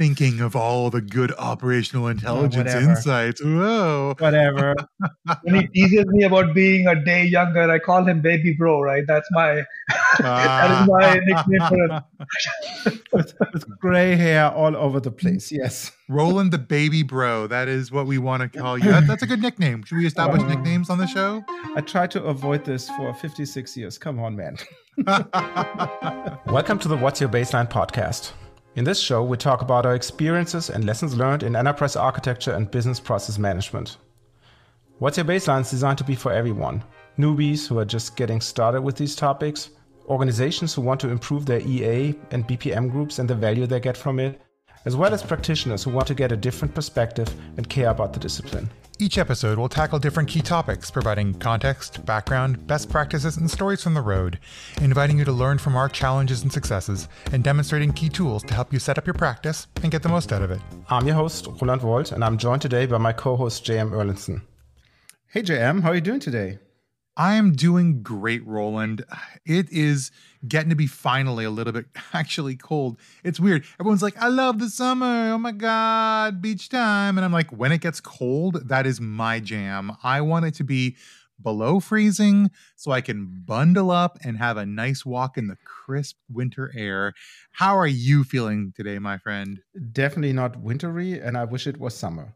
thinking of all the good operational intelligence insights. Whoa. Whatever. when he teases me about being a day younger, I call him baby bro, right? That's my that is my nickname for him. with, with gray hair all over the place. Yes. Roland the baby bro. That is what we want to call you. That, that's a good nickname. Should we establish nicknames on the show? I tried to avoid this for 56 years. Come on, man. Welcome to the What's Your Baseline podcast. In this show, we talk about our experiences and lessons learned in enterprise architecture and business process management. What's Your Baseline is designed to be for everyone newbies who are just getting started with these topics, organizations who want to improve their EA and BPM groups and the value they get from it, as well as practitioners who want to get a different perspective and care about the discipline. Each episode will tackle different key topics, providing context, background, best practices, and stories from the road, inviting you to learn from our challenges and successes, and demonstrating key tools to help you set up your practice and get the most out of it. I'm your host, Roland Woldt, and I'm joined today by my co host, JM Erlendson. Hey, JM, how are you doing today? I am doing great, Roland. It is getting to be finally a little bit actually cold. It's weird. Everyone's like, I love the summer. Oh my God, beach time. And I'm like, when it gets cold, that is my jam. I want it to be below freezing so I can bundle up and have a nice walk in the crisp winter air. How are you feeling today, my friend? Definitely not wintry, and I wish it was summer.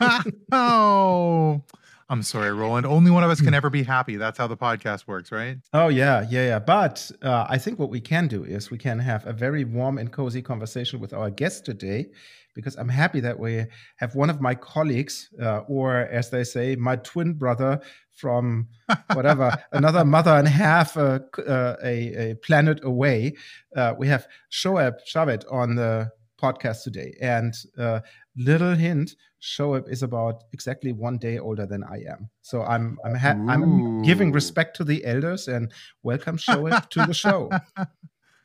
oh. I'm sorry, Roland. Only one of us can ever be happy. That's how the podcast works, right? Oh yeah, yeah, yeah. But uh, I think what we can do is we can have a very warm and cozy conversation with our guest today, because I'm happy that we have one of my colleagues, uh, or as they say, my twin brother from whatever another mother and half uh, uh, a, a, planet away. Uh, we have Shoeb Javed on the podcast today, and uh, little hint Shoeb is about exactly one day older than I am. So I'm I'm ha- I'm giving respect to the elders and welcome Shoeb to the show.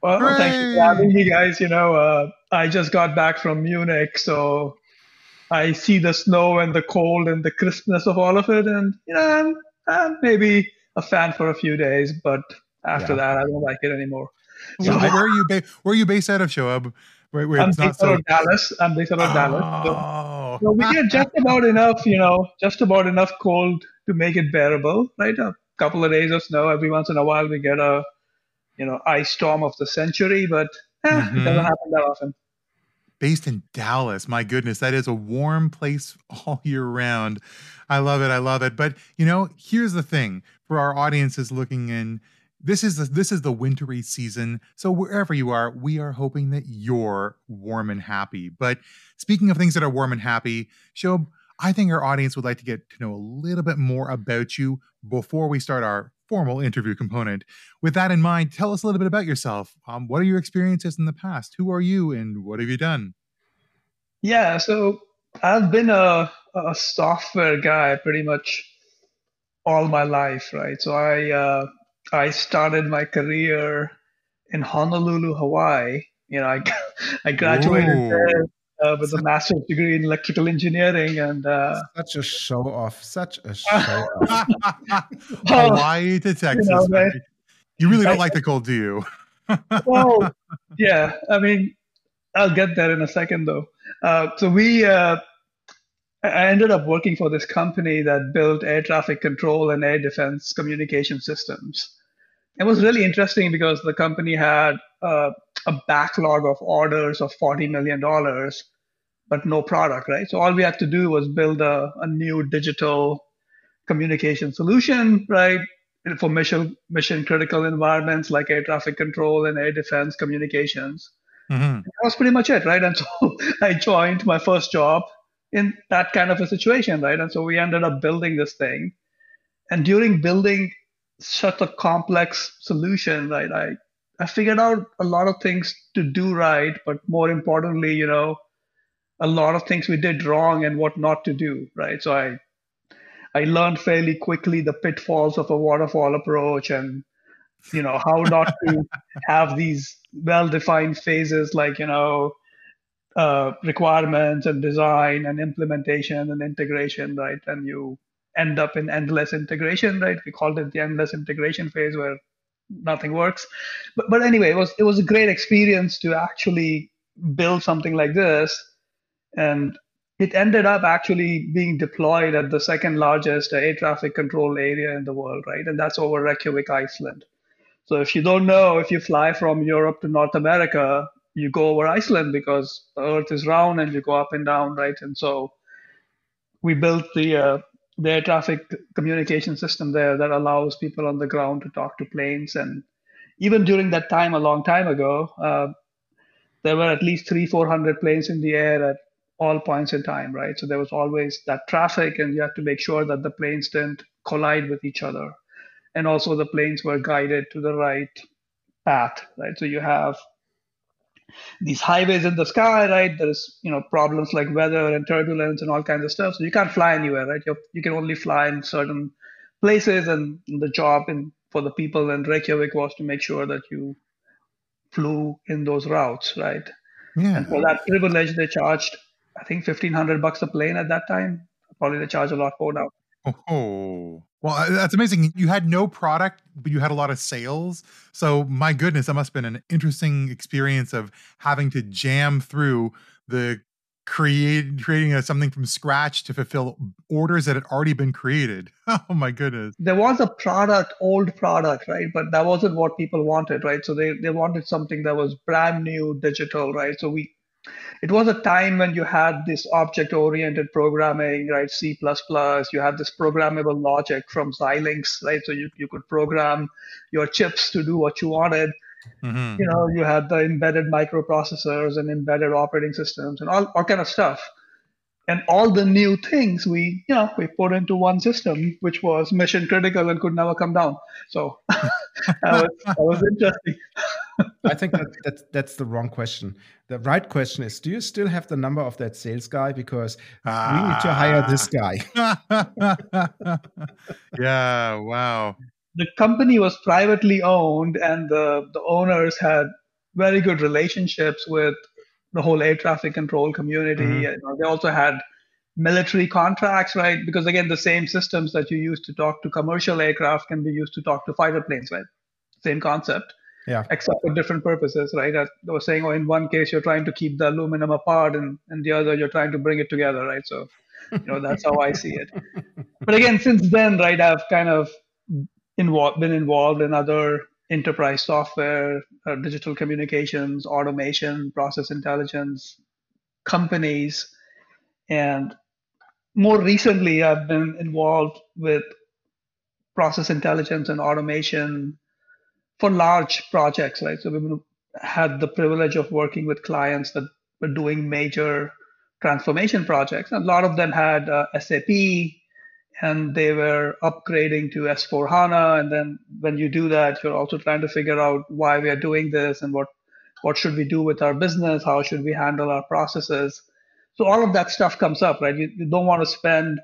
Well, Hooray! thank you for having me, guys. You know, uh, I just got back from Munich, so I see the snow and the cold and the crispness of all of it, and you know, I'm, I'm maybe a fan for a few days, but after yeah. that, I don't like it anymore. So, where are you? Ba- where are you based out of, Shoeb? Where, where I'm based out so... of Dallas. I'm based out of oh. Dallas. So, so we get just about enough, you know, just about enough cold to make it bearable, right? A couple of days of snow every once in a while. We get a, you know, ice storm of the century, but eh, mm-hmm. it doesn't happen that often. Based in Dallas, my goodness, that is a warm place all year round. I love it. I love it. But you know, here's the thing for our audiences looking in this is the, this is the wintry season so wherever you are we are hoping that you're warm and happy. But speaking of things that are warm and happy show i think our audience would like to get to know a little bit more about you before we start our formal interview component. With that in mind tell us a little bit about yourself. Um, what are your experiences in the past? Who are you and what have you done? Yeah so i've been a, a software guy pretty much all my life right? So i uh, I started my career in Honolulu, Hawaii. You know, I I graduated Ooh. there uh, with a master's degree in electrical engineering, and uh, such a show off, such a show off. Hawaii to Texas. You, know, you really don't I, like the cold, do you? well, yeah. I mean, I'll get there in a second, though. Uh, so we uh, I ended up working for this company that built air traffic control and air defense communication systems. It was really interesting because the company had uh, a backlog of orders of $40 million, but no product, right? So all we had to do was build a, a new digital communication solution, right? For mission mission critical environments like air traffic control and air defense communications. Mm-hmm. That was pretty much it, right? And so I joined my first job in that kind of a situation, right? And so we ended up building this thing. And during building such a complex solution, right, I, I figured out a lot of things to do right, but more importantly, you know, a lot of things we did wrong and what not to do, right? So I I learned fairly quickly the pitfalls of a waterfall approach and you know how not to have these well-defined phases like you know uh, requirements and design and implementation and integration, right? And you end up in endless integration, right? We called it the endless integration phase where nothing works. But, but anyway, it was it was a great experience to actually build something like this, and it ended up actually being deployed at the second largest air traffic control area in the world, right? And that's over Reykjavik, Iceland. So if you don't know, if you fly from Europe to North America, you go over Iceland because the Earth is round and you go up and down, right? And so we built the uh, the air traffic communication system there that allows people on the ground to talk to planes. And even during that time, a long time ago, uh, there were at least three, four hundred planes in the air at all points in time, right? So there was always that traffic, and you had to make sure that the planes didn't collide with each other, and also the planes were guided to the right path, right? So you have these highways in the sky, right? There's you know problems like weather and turbulence and all kinds of stuff. So you can't fly anywhere, right? you you can only fly in certain places, and the job in for the people in Reykjavik was to make sure that you flew in those routes, right? Yeah. And for that privilege, they charged I think fifteen hundred bucks a plane at that time. Probably they charge a lot more now. Oh, well, uh, that's amazing. You had no product, but you had a lot of sales. So, my goodness, that must have been an interesting experience of having to jam through the create creating a, something from scratch to fulfill orders that had already been created. Oh my goodness. There was a product, old product, right? But that wasn't what people wanted, right? So they, they wanted something that was brand new digital, right? So we it was a time when you had this object oriented programming, right? C, you had this programmable logic from Xilinx, right? So you, you could program your chips to do what you wanted. Mm-hmm. You know, you had the embedded microprocessors and embedded operating systems and all, all kind of stuff. And all the new things we, you know, we put into one system, which was mission critical and could never come down. So that, was, that was interesting. I think that, that's that's the wrong question. The right question is: Do you still have the number of that sales guy? Because ah. we need to hire this ah. guy. yeah. Wow. The company was privately owned, and the the owners had very good relationships with the whole air traffic control community. Mm-hmm. You they also had military contracts, right? Because again, the same systems that you use to talk to commercial aircraft can be used to talk to fighter planes, right? Same concept yeah. except for different purposes, right? I was saying, oh, in one case you're trying to keep the aluminum apart, and in the other you're trying to bring it together, right? So, you know, that's how I see it. But again, since then, right, I've kind of involved, been involved in other enterprise software, uh, digital communications, automation, process intelligence companies, and more recently, I've been involved with process intelligence and automation for large projects, right? So we've had the privilege of working with clients that were doing major transformation projects. A lot of them had uh, SAP and they were upgrading to S4 HANA. And then when you do that, you're also trying to figure out why we are doing this and what, what should we do with our business? How should we handle our processes? So all of that stuff comes up, right? You, you don't want to spend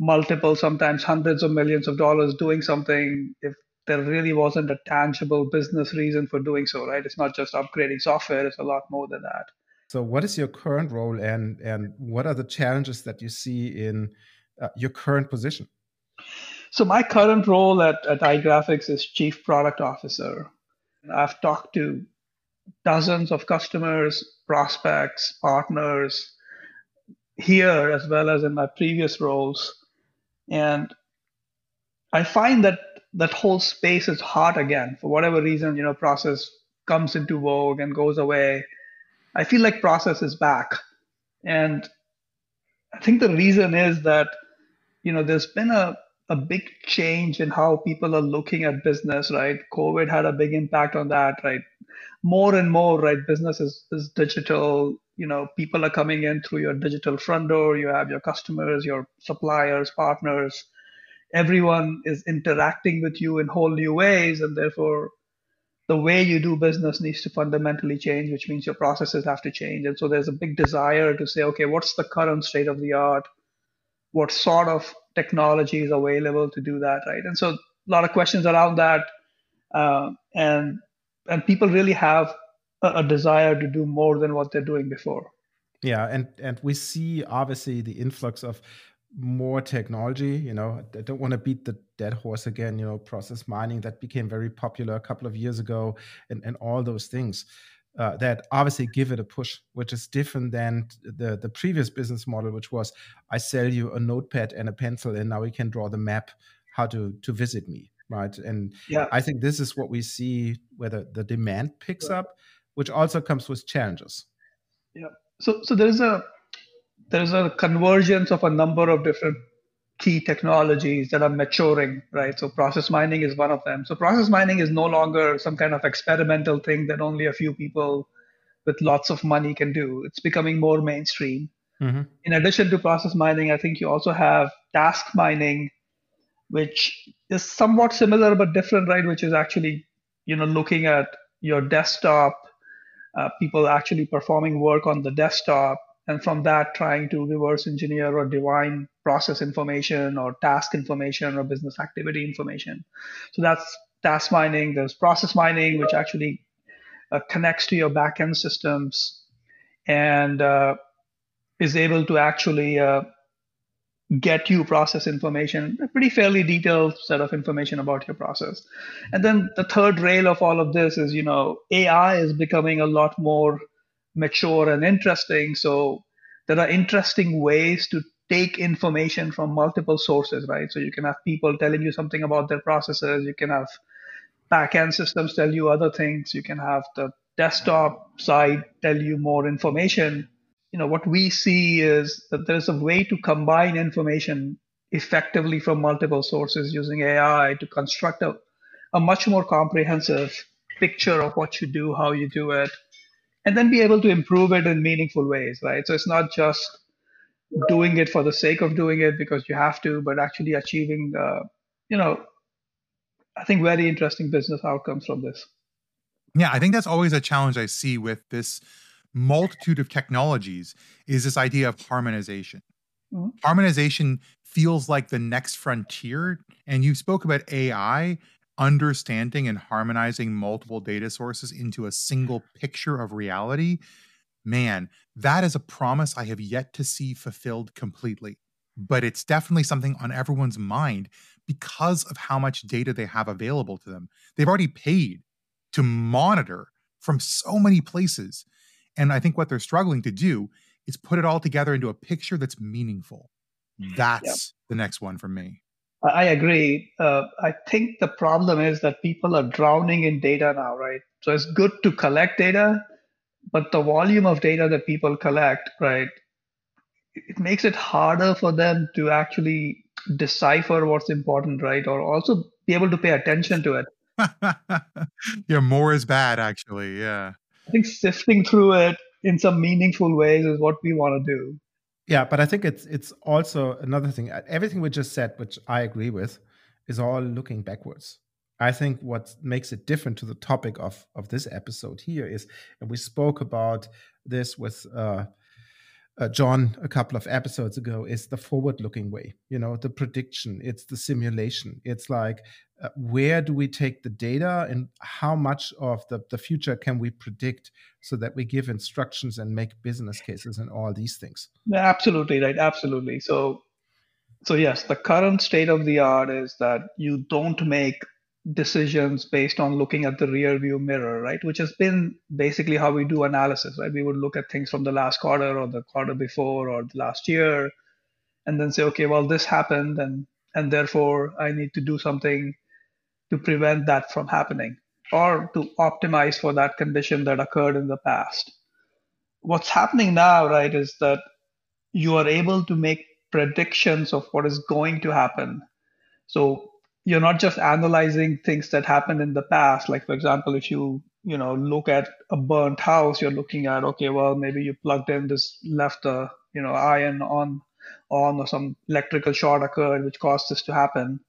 multiple, sometimes hundreds of millions of dollars doing something if there really wasn't a tangible business reason for doing so, right? It's not just upgrading software, it's a lot more than that. So, what is your current role and, and what are the challenges that you see in uh, your current position? So, my current role at, at iGrafx is Chief Product Officer. I've talked to dozens of customers, prospects, partners here as well as in my previous roles. And I find that that whole space is hot again for whatever reason. You know, process comes into vogue and goes away. I feel like process is back, and I think the reason is that you know there's been a a big change in how people are looking at business, right? COVID had a big impact on that, right? More and more, right? Business is, is digital. You know, people are coming in through your digital front door. You have your customers, your suppliers, partners everyone is interacting with you in whole new ways and therefore the way you do business needs to fundamentally change which means your processes have to change. And so there's a big desire to say okay what's the current state of the art? What sort of technology is available to do that right? And so a lot of questions around that uh, and and people really have a, a desire to do more than what they're doing before. Yeah and and we see obviously the influx of more technology you know i don't want to beat the dead horse again you know process mining that became very popular a couple of years ago and, and all those things uh, that obviously give it a push, which is different than the the previous business model, which was I sell you a notepad and a pencil, and now we can draw the map how to to visit me, right? And yeah. I think this is what we see where the, demand picks right. up, which also comes with challenges. Yeah. So so there's a there's a convergence of a number of different key technologies that are maturing, right? So process mining is one of them. So process mining is no longer some kind of experimental thing that only a few people with lots of money can do. It's becoming more mainstream. Mm-hmm. In addition to process mining, I think you also have task mining, which is somewhat similar but different, right? Which is actually, you know, looking at your desktop, uh, people actually performing work on the desktop, and from that trying to reverse engineer or divine process information or task information or business activity information. So that's task mining. There's process mining, which actually uh, connects to your backend systems and uh, is able to actually uh, get you process information, a pretty fairly detailed set of information about your process. And then the third rail of all of this is, you know, AI is becoming a lot more mature and interesting. So there are interesting ways to take information from multiple sources, right? So you can have people telling you something about their processes. You can have backend systems tell you other things. You can have the desktop side tell you more information. You know, what we see is that there's a way to combine information effectively from multiple sources using AI to construct a, a much more comprehensive picture of what you do, how you do it, and then be able to improve it in meaningful ways, right? So it's not just doing it for the sake of doing it because you have to, but actually achieving, uh, you know, I think very interesting business outcomes from this. Yeah, I think that's always a challenge I see with this multitude of technologies is this idea of harmonization. Mm-hmm. Harmonization feels like the next frontier. And you spoke about AI understanding and harmonizing multiple data sources into a single picture of reality, man, that is a promise I have yet to see fulfilled completely. But it's definitely something on everyone's mind because of how much data they have available to them. They've already paid to monitor from so many places. And I think what they're struggling to do is put it all together into a picture that's meaningful. Mm, that's yep. the next one for me. I agree. Uh, I think the problem is that people are drowning in data now, right? So it's good to collect data, but the volume of data that people collect, right, it makes it harder for them to actually decipher what's important, right? Or also be able to pay attention to it. yeah, more is bad, actually. Yeah. I think sifting through it in some meaningful ways is what we want to do. Yeah, but I think it's it's also another thing. Everything we just said, which I agree with, is all looking backwards. I think what makes it different to the topic of of this episode here is, and we spoke about this with uh, uh, John a couple of episodes ago, is the forward-looking way. You know, the prediction. It's the simulation. It's like uh, where do we take the data and how much of the, the future can we predict so that we give instructions and make business cases and all these things? Absolutely right absolutely. So so yes the current state of the art is that you don't make decisions based on looking at the rear view mirror right which has been basically how we do analysis right? We would look at things from the last quarter or the quarter before or the last year and then say okay well this happened and and therefore i need to do something to prevent that from happening or to optimize for that condition that occurred in the past. What's happening now, right, is that you are able to make predictions of what is going to happen. So you're not just analyzing things that happened in the past. Like, for example, if you you know look at a burnt house, you're looking at okay, well maybe you plugged in this left a you know iron on on or some electrical short occurred which caused this to happen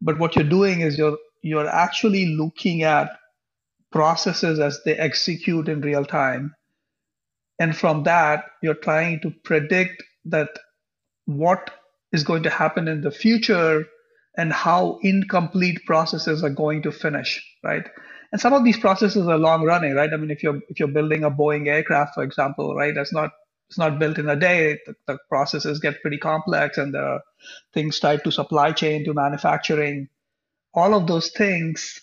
but what you're doing is you're you're actually looking at processes as they execute in real time. And from that you're trying to predict that what is going to happen in the future and how incomplete processes are going to finish right? And some of these processes are long running right? I mean if you're if you're building a boeing aircraft for example right that's not it's not built in a day. The, the, processes get pretty complex, and are things tied to supply chain, to manufacturing. All of those things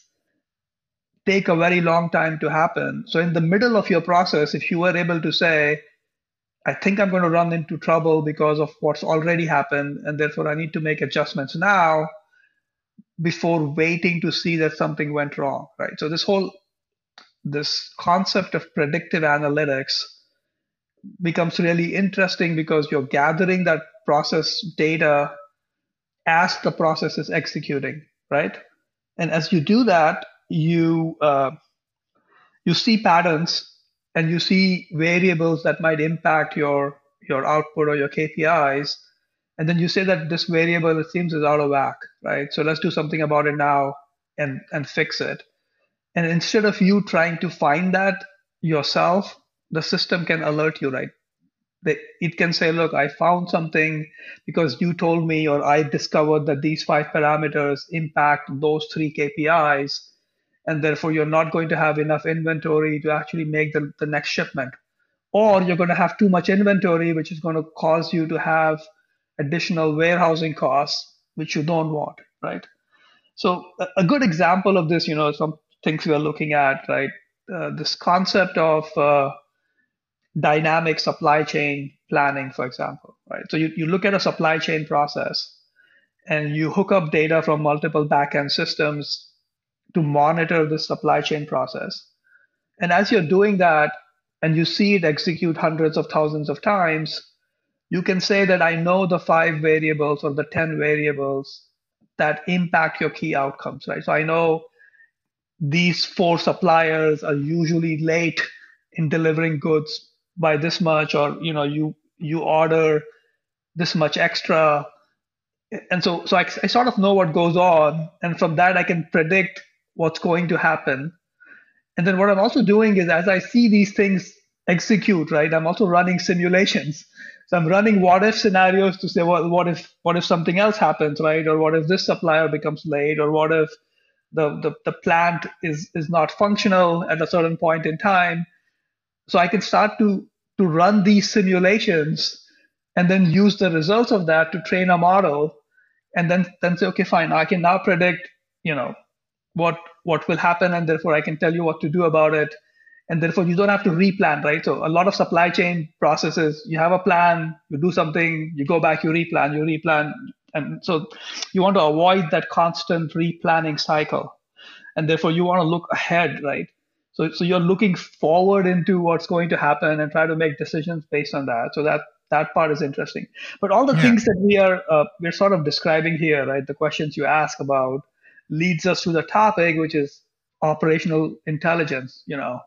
take a very long time to happen. So in the middle of your process, if you were able to say, I think I'm going to run into trouble because of what's already happened, and therefore I need to make adjustments now before waiting to see that something went wrong, right? So this whole this concept of predictive analytics becomes really interesting because you're gathering that process data as the process is executing, right? And as you do that, you uh, you see patterns and you see variables that might impact your your output or your KPIs, and then you say that this variable it seems is out of whack, right? So let's do something about it now and and fix it. And instead of you trying to find that yourself, the system can alert you, right? It can say, look, I found something because you told me, or I discovered that these five parameters impact those three KPIs. And therefore, you're not going to have enough inventory to actually make the, the next shipment. Or you're going to have too much inventory, which is going to cause you to have additional warehousing costs, which you don't want, right? So a, good example of this, you know, some things we are looking at, right? Uh, this concept of uh, dynamic supply chain planning, for example, right? So you, you look at a supply chain process and you hook up data from multiple backend systems to monitor the supply chain process. And as you're doing that and you see it execute hundreds of thousands of times, you can say that I know the five variables or the 10 variables that impact your key outcomes, right? So I know these four suppliers are usually late in delivering goods by this much or you know you you order this much extra. And so so I, I sort of know what goes on. And from that i can predict what's going to happen. And then what i'm also doing is as i see these things execute right i'm also running simulations. So i'm running what if scenarios to say well what if what if something else happens right? Or what if this supplier becomes late? Or what if the the, the plant is is not functional at a certain point in time so I can start to to run these simulations and then use the results of that to train a model and then then say okay fine i can now predict you know what what will happen and therefore i can tell you what to do about it. And therefore you don't have to replan right? So a lot of supply chain processes you have a plan you do something you go back you replan you replan. And so you want to avoid that constant replanning cycle. And therefore you want to look ahead right so, so you're looking forward into what's going to happen and try to make decisions based on that. So that that part is interesting. But all the yeah. things that we are uh, we're sort of describing here, right? The questions you ask about leads us to the topic, which is operational intelligence. You know,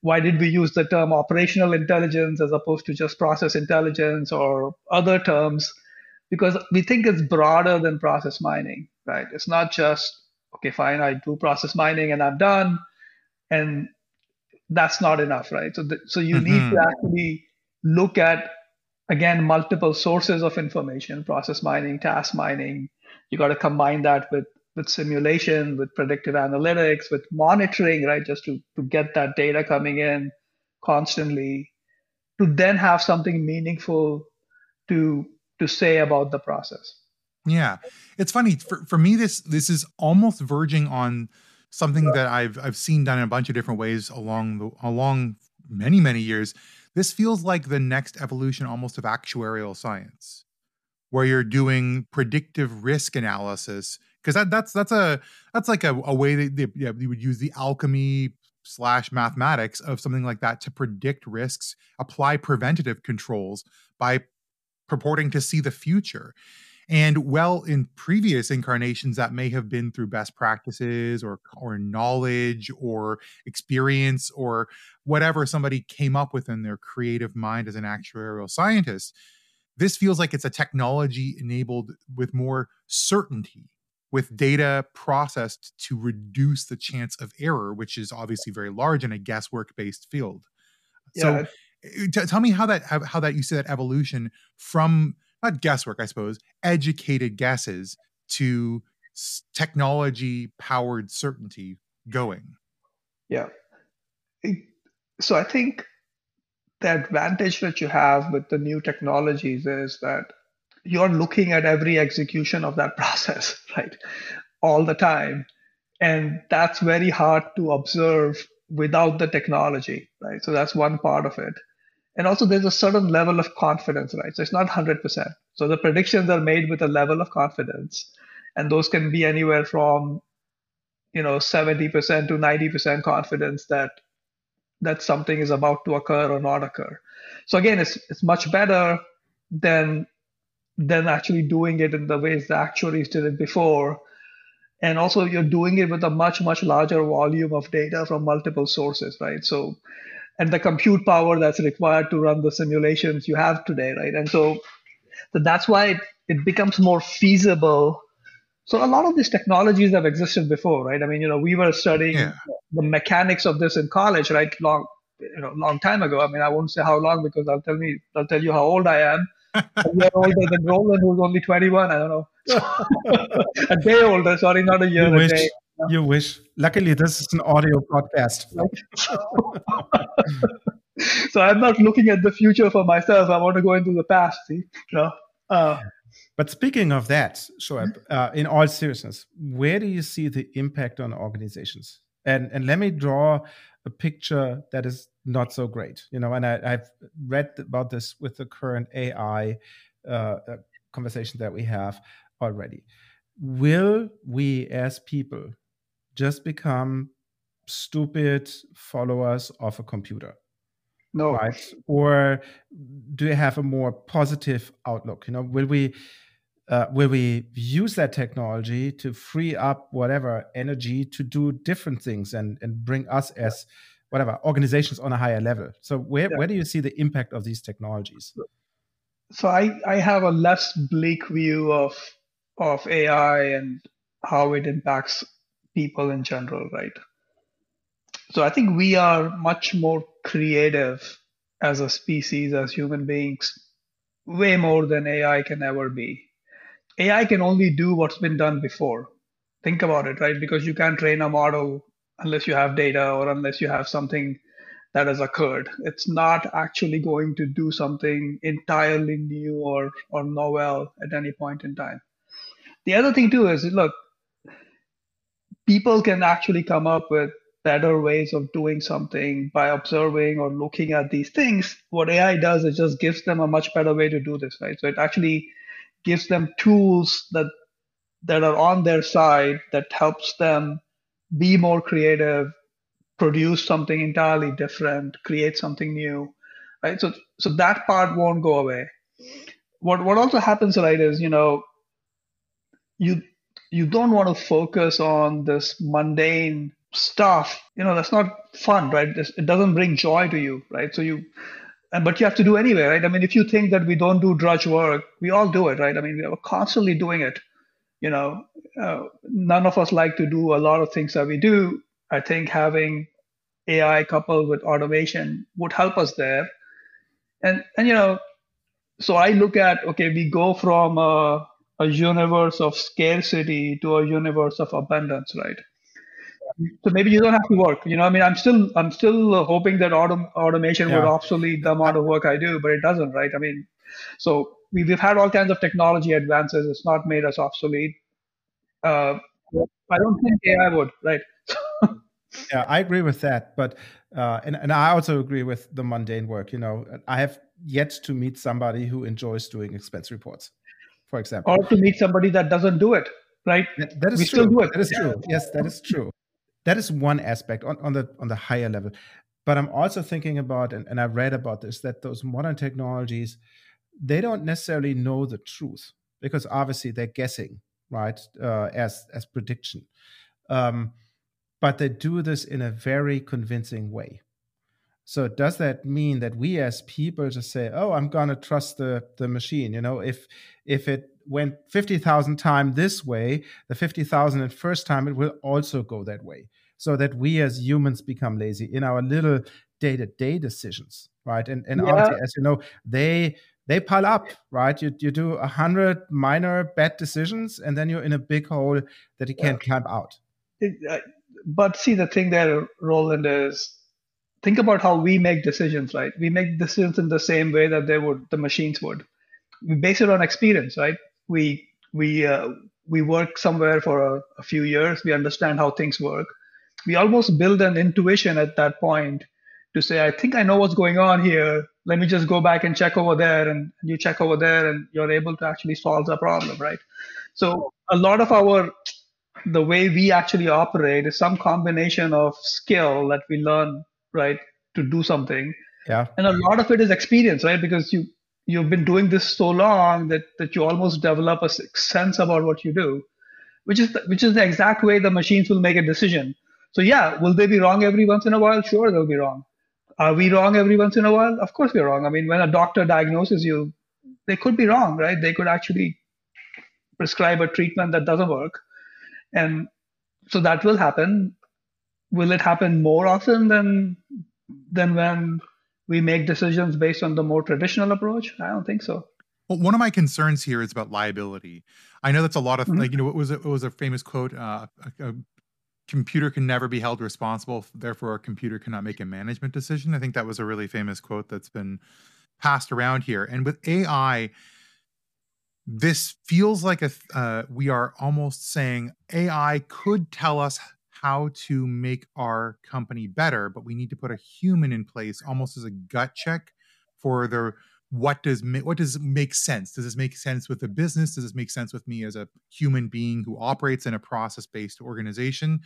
why did we use the term operational intelligence as opposed to just process intelligence or other terms? Because we think it's broader than process mining, right? It's not just okay, fine, I do process mining and I'm done and that's not enough right? So the, so you mm-hmm. need to actually look at again multiple sources of information process mining task mining. You got to combine that with with simulation with predictive analytics with monitoring right? Just to to get that data coming in constantly to then have something meaningful to to say about the process. Yeah. It's funny for, for me this this is almost verging on something that I've I've seen done in a bunch of different ways along the along many many years. This feels like the next evolution almost of actuarial science, where you're doing predictive risk analysis because that, that's that's a that's like a, a way that they, yeah, you would use the alchemy slash mathematics of something like that to predict risks, apply preventative controls by purporting to see the future. And well, in previous incarnations, that may have been through best practices or or knowledge or experience or whatever somebody came up with in their creative mind as an actuarial scientist. This feels like it's a technology enabled with more certainty, with data processed to reduce the chance of error, which is obviously very large in a guesswork based field. Yeah. So, eh, t- tell me how that how that you see that evolution from not guesswork, I suppose, educated guesses to technology powered certainty going. Yeah. So I think the advantage that you have with the new technologies is that you're looking at every execution of that process, right? All the time. and that's very hard to observe without the technology, right? So that's one part of it. And also there's a certain level of confidence, right? So it's not 100%. So the predictions are made with a level of confidence, and those can be anywhere from, you know, 70% to 90% confidence that that something is about to occur or not occur. So again, it's it's much better than than actually doing it in the ways the actuaries did it before. And also you're doing it with a much, much larger volume of data from multiple sources, right? So and the compute power that's required to run the simulations you have today, right? And so, so that's why it, it becomes more feasible. So a lot of these technologies have existed before, right? I mean, you know, we were studying yeah. the mechanics of this in college, right? Long, you know, long time ago. I mean, I won't say how long because I'll tell me, I'll tell you how old I am. a year older than Roland, who's only 21. I don't know. a day older, sorry, not a year. You a wish. day. You wish. Luckily, this is an audio podcast. so I'm not looking at the future for myself. I want to go into the past. See, know? uh, but speaking of that, Shoeb, uh, in all seriousness, where do you see the impact on organizations? And and let me draw a picture that is not so great. You know, and I, have read about this with the current AI uh, uh, conversation that we have already. Will we as people just become stupid followers of a computer? No. Right? Or do you have a more positive outlook? You know, will we uh, will we use that technology to free up whatever energy to do different things and and bring us as whatever organizations on a higher level? So where yeah. where do you see the impact of these technologies? So I I have a less bleak view of of AI and how it impacts people in general, right? So I think we are much more creative as a species, as human beings, way more than AI can ever be. AI can only do what's been done before. Think about it, right? Because you can't train a model unless you have data or unless you have something that has occurred. It's not actually going to do something entirely new or, or novel at any point in time. The other thing too is look, people can actually come up with better ways of doing something by observing or looking at these things. What AI does is just gives them a much better way to do this, right? So it actually gives them tools that that are on their side that helps them be more creative, produce something entirely different, create something new, right? So so that part won't go away. What what also happens, right, is you know you you don't want to focus on this mundane stuff. You know that's not fun right? It doesn't bring joy to you right? So you but you have to do anyway right? I mean if you think that we don't do drudge work we all do it right? I mean we're constantly doing it. You know uh, none of us like to do a lot of things that we do. I think having ai coupled with automation would help us there. And and you know so i look at okay we go from a universe of scarcity to a universe of abundance, right? So maybe you don't have to work. You know, I mean, I'm still I'm still hoping that autom- automation yeah. would obsolete the amount of work I do, but it doesn't, right? I mean, so we, we've had all kinds of technology advances. It's not made us obsolete. Uh, I don't think AI would, right? yeah, I agree with that. But uh, and and I also agree with the mundane work. You know, I have yet to meet somebody who enjoys doing expense reports for example. Or to meet somebody that doesn't do it, right? that, that is we true. Still do it. That is true. Yes, that is true. That is one aspect on, on the on the higher level. But I'm also thinking about, and, and I read about this, that those modern technologies, they don't necessarily know the truth because obviously they're guessing, right? Uh, as as prediction. Um, but they do this in a very convincing way. So does that mean that we as people just say, "Oh, I'm gonna trust the the machine"? You know, if if it went fifty thousand times this way, the fifty thousand and first time it will also go that way. So that we as humans become lazy in our little day to day decisions, right? And and yeah. as you know, they they pile up, right? You you do a hundred minor bad decisions, and then you're in a big hole that you can't climb out. It, uh, but see, the thing there, Roland, is think about how we make decisions, right? We make decisions in the same way that they would, the machines would. We base it on experience, right? We we uh, we work somewhere for a, a few years, we understand how things work. We almost build an intuition at that point to say, I think I know what's going on here. Let me just go back and check over there, and you check over there, and you're able to actually solve the problem, right? So a lot of our the way we actually operate is some combination of skill that we learn, right, to do something. Yeah. And a lot of it is experience, right? Because you you've been doing this so long that that you almost develop a sense about what you do, which is the, which is the exact way the machines will make a decision. So yeah, will they be wrong every once in a while? Sure, they'll be wrong. Are we wrong every once in a while? Of course we're wrong. I mean, when a doctor diagnoses you, they could be wrong, right? They could actually prescribe a treatment that doesn't work. And so that will happen. Will it happen more often than than when we make decisions based on the more traditional approach? I don't think so. Well, one of my concerns here is about liability. I know that's a lot of mm-hmm. like you know it was a, it was a famous quote. Uh, a, a, computer can never be held responsible, therefore a computer cannot make a management decision. I think that was a really famous quote that's been passed around here. And with AI, this feels like a uh, we are almost saying AI could tell us how to make our company better, but we need to put a human in place almost as a gut check for the what does what does make sense? Does this make sense with the business? Does this make sense with me as a human being who operates in a process based organization?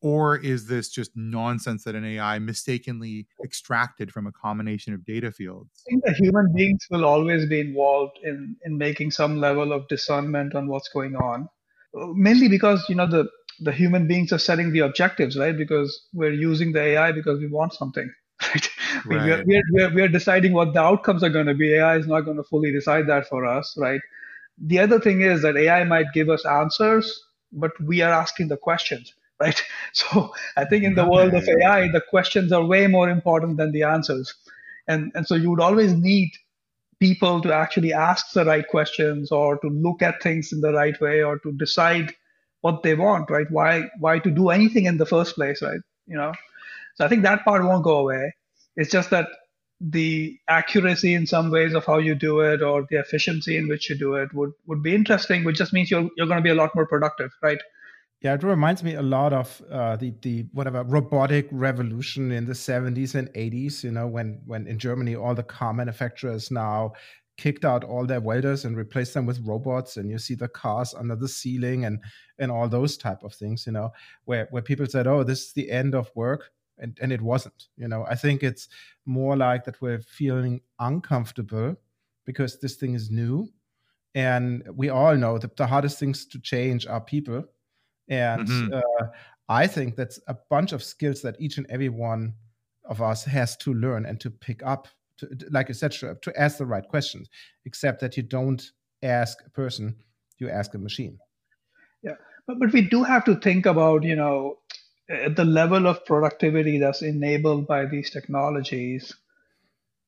Or is this just nonsense that an AI mistakenly extracted from a combination of data fields? I think the human beings will always be involved in, in making some level of discernment on what's going on. Mainly because, you know, the, the human beings are setting the objectives, right? Because we're using the AI because we want something. Right? right. We're, we're, we're, we're deciding what the outcomes are going to be. AI is not going to fully decide that for us, right? The other thing is that AI might give us answers, but we are asking the questions right? So I think in the world of AI, the questions are way more important than the answers. And, and so you would always need people to actually ask the right questions or to look at things in the right way or to decide what they want, right? Why why to do anything in the first place, right? You know. So I think that part won't go away. It's just that the accuracy in some ways of how you do it or the efficiency in which you do it would, would be interesting, which just means you're, you're going to be a lot more productive, right? Yeah, it reminds me a lot of uh, the the whatever robotic revolution in the 70s and 80s. You know, when when in Germany all the car manufacturers now kicked out all their welders and replaced them with robots, and you see the cars under the ceiling and and all those type of things. You know, where where people said, "Oh, this is the end of work," and and it wasn't. You know, I think it's more like that we're feeling uncomfortable because this thing is new, and we all know that the hardest things to change are people and mm-hmm. uh, I think that's a bunch of skills that each and every one of us has to learn and to pick up, to, like said, to ask the right questions, except that you don't ask a person, you ask a machine. Yeah, but, but we do have to think about, you know, the level of productivity that's enabled by these technologies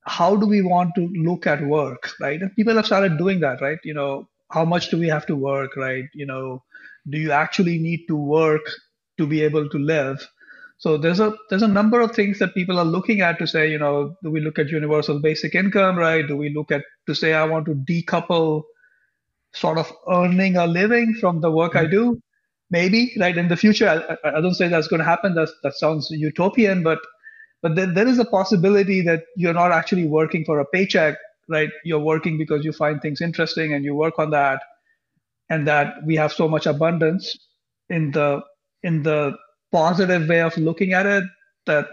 how do we want to look at work right? And people have started doing that right? You know how much do we have to work right? You know do you actually need to work to be able to live so there's a there's a number of things that people are looking at to say you know do we look at universal basic income right? Do we look at to say i want to decouple sort of earning a living from the work mm-hmm. i do? Maybe right? In the future I, I, don't say that's going to happen. That's, that sounds utopian but but then there is a possibility that you're not actually working for a paycheck right? You're working because you find things interesting and you work on that and that we have so much abundance in the in the positive way of looking at it that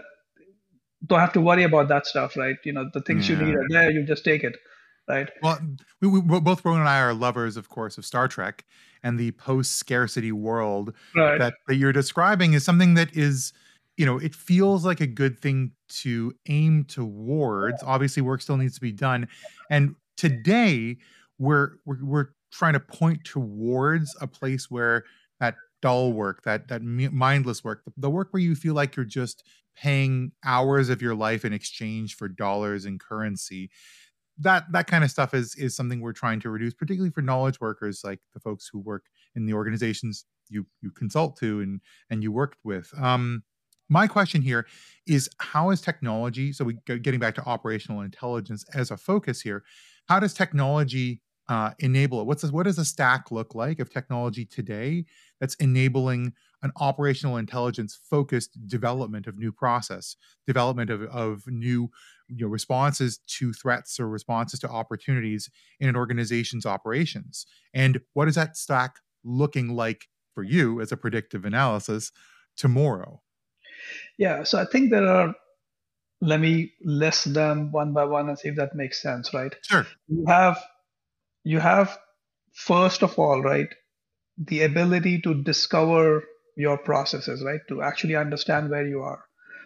don't have to worry about that stuff, right? You know, the things yeah. you need are there, you just take it, right? Well, we, we both Roland and I are lovers, of course, of Star Trek and the post-scarcity world right. that, that you're describing is something that is, you know, it feels like a good thing to aim towards. Obviously, work still needs to be done, and today we're we're, we're trying to point towards a place where dull work, that that mindless work, the work where you feel like you're just paying hours of your life in exchange for dollars and currency, that that kind of stuff is is something we're trying to reduce, particularly for knowledge workers like the folks who work in the organizations you you consult to and and you worked with. Um, my question here is how is technology so we getting back to operational intelligence as a focus here how does technology uh, enable it? What's this, what does a stack look like of technology today that's enabling an operational intelligence focused development of new process, development of, of new you know, responses to threats or responses to opportunities in an organization's operations? And what is that stack looking like for you as a predictive analysis tomorrow? Yeah, so I think there are let me list them one by one and see if that makes sense, right? Sure. You have you have first of all, right, the ability to discover your processes, right? To actually understand where you are.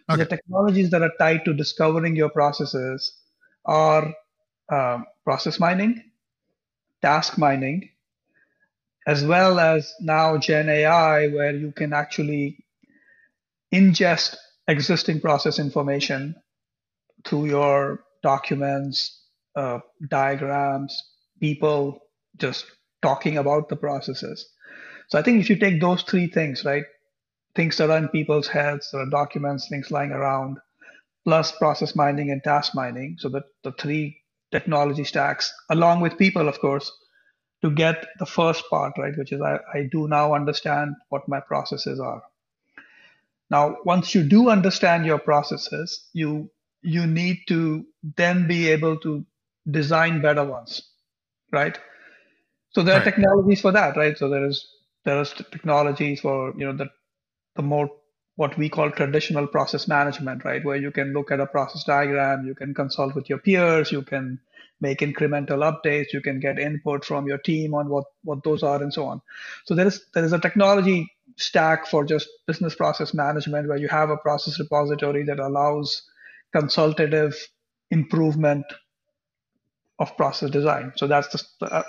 Okay. The technologies that are tied to discovering your processes are um, process mining, task mining, as well as now Gen AI, where you can actually ingest existing process information through your documents, uh, diagrams, people just talking about the processes. So I think if you take those three things, right, things that are in people's heads, there are documents, things lying around, plus process mining and task mining, so that the three technology stacks, along with people, of course, to get the first part, right, which is I, I do now understand what my processes are. Now, once you do understand your processes, you you need to then be able to design better ones, right? So there right. are technologies for that, right? So there is there is technologies for you know the the more what we call traditional process management, right? Where you can look at a process diagram, you can consult with your peers, you can make incremental updates, you can get input from your team on what what those are and so on. So there is there is a technology stack for just business process management where you have a process repository that allows consultative improvement of process design. So that's the uh,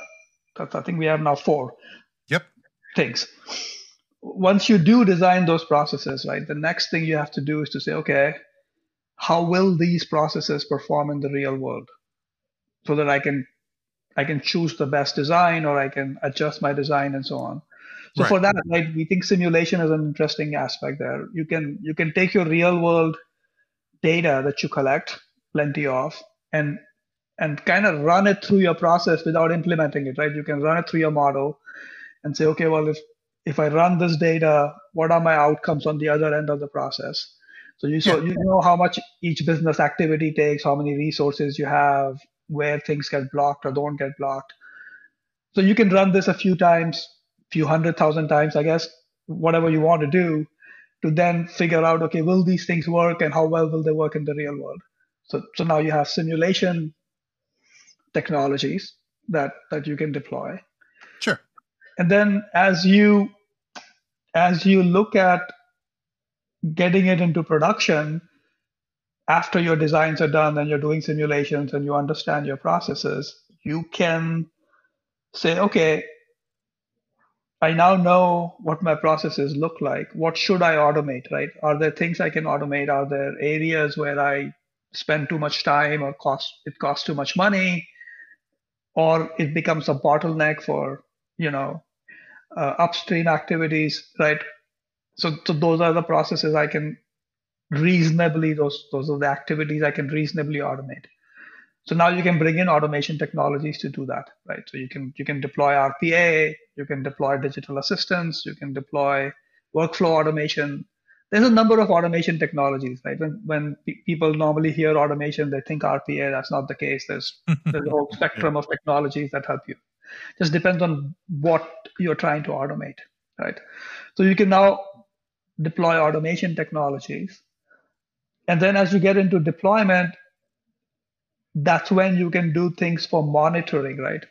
that's, I think we have now four. Yep. Things. Once you do design those processes, right, the next thing you have to do is to say, okay, how will these processes perform in the real world, so that I can I can choose the best design or I can adjust my design and so on. So right. for that, right, we think simulation is an interesting aspect there. You can you can take your real world data that you collect, plenty of, and and kind of run it through your process without implementing it, right? You can run it through your model and say, okay, well, if if I run this data, what are my outcomes on the other end of the process? So you so you know how much each business activity takes, how many resources you have, where things get blocked or don't get blocked. So you can run this a few times, few hundred thousand times, I guess, whatever you want to do, to then figure out, okay, will these things work and how well will they work in the real world? So, so now you have simulation technologies that, that you can deploy. Sure. And then as you as you look at getting it into production, after your designs are done and you're doing simulations and you understand your processes, you can say, okay, I now know what my processes look like. What should I automate, right? Are there things I can automate? Are there areas where I spend too much time or cost it costs too much money? Or it becomes a bottleneck for, you know, uh, upstream activities, right? So, so those are the processes I can reasonably, those, those are the activities I can reasonably automate. So now you can bring in automation technologies to do that, right? So you can you can deploy RPA, you can deploy digital assistants, you can deploy workflow automation. There's a number of automation technologies, right? When when pe- people normally hear automation, they think RPA. That's not the case. There's there's a whole spectrum of technologies that help you. Just depends on what you're trying to automate, right? So you can now deploy automation technologies, and then as you get into deployment, that's when you can do things for monitoring, right?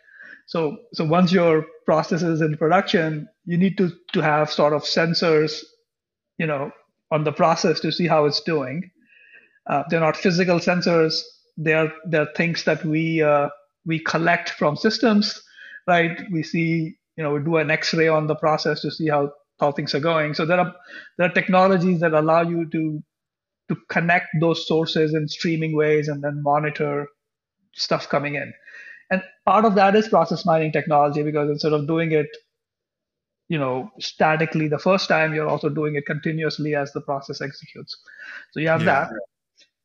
So, so once your process is in production, you need to, to have sort of sensors, you know, on the process to see how it's doing. Uh, they're not physical sensors. They're they're things that we uh, we collect from systems, right? We see, you know, we do an X-ray on the process to see how how things are going. So there are there are technologies that allow you to to connect those sources in streaming ways and then monitor stuff coming in. And part of that is process mining technology because instead of doing it, you know, statically the first time, you're also doing it continuously as the process executes. So you have yeah. that.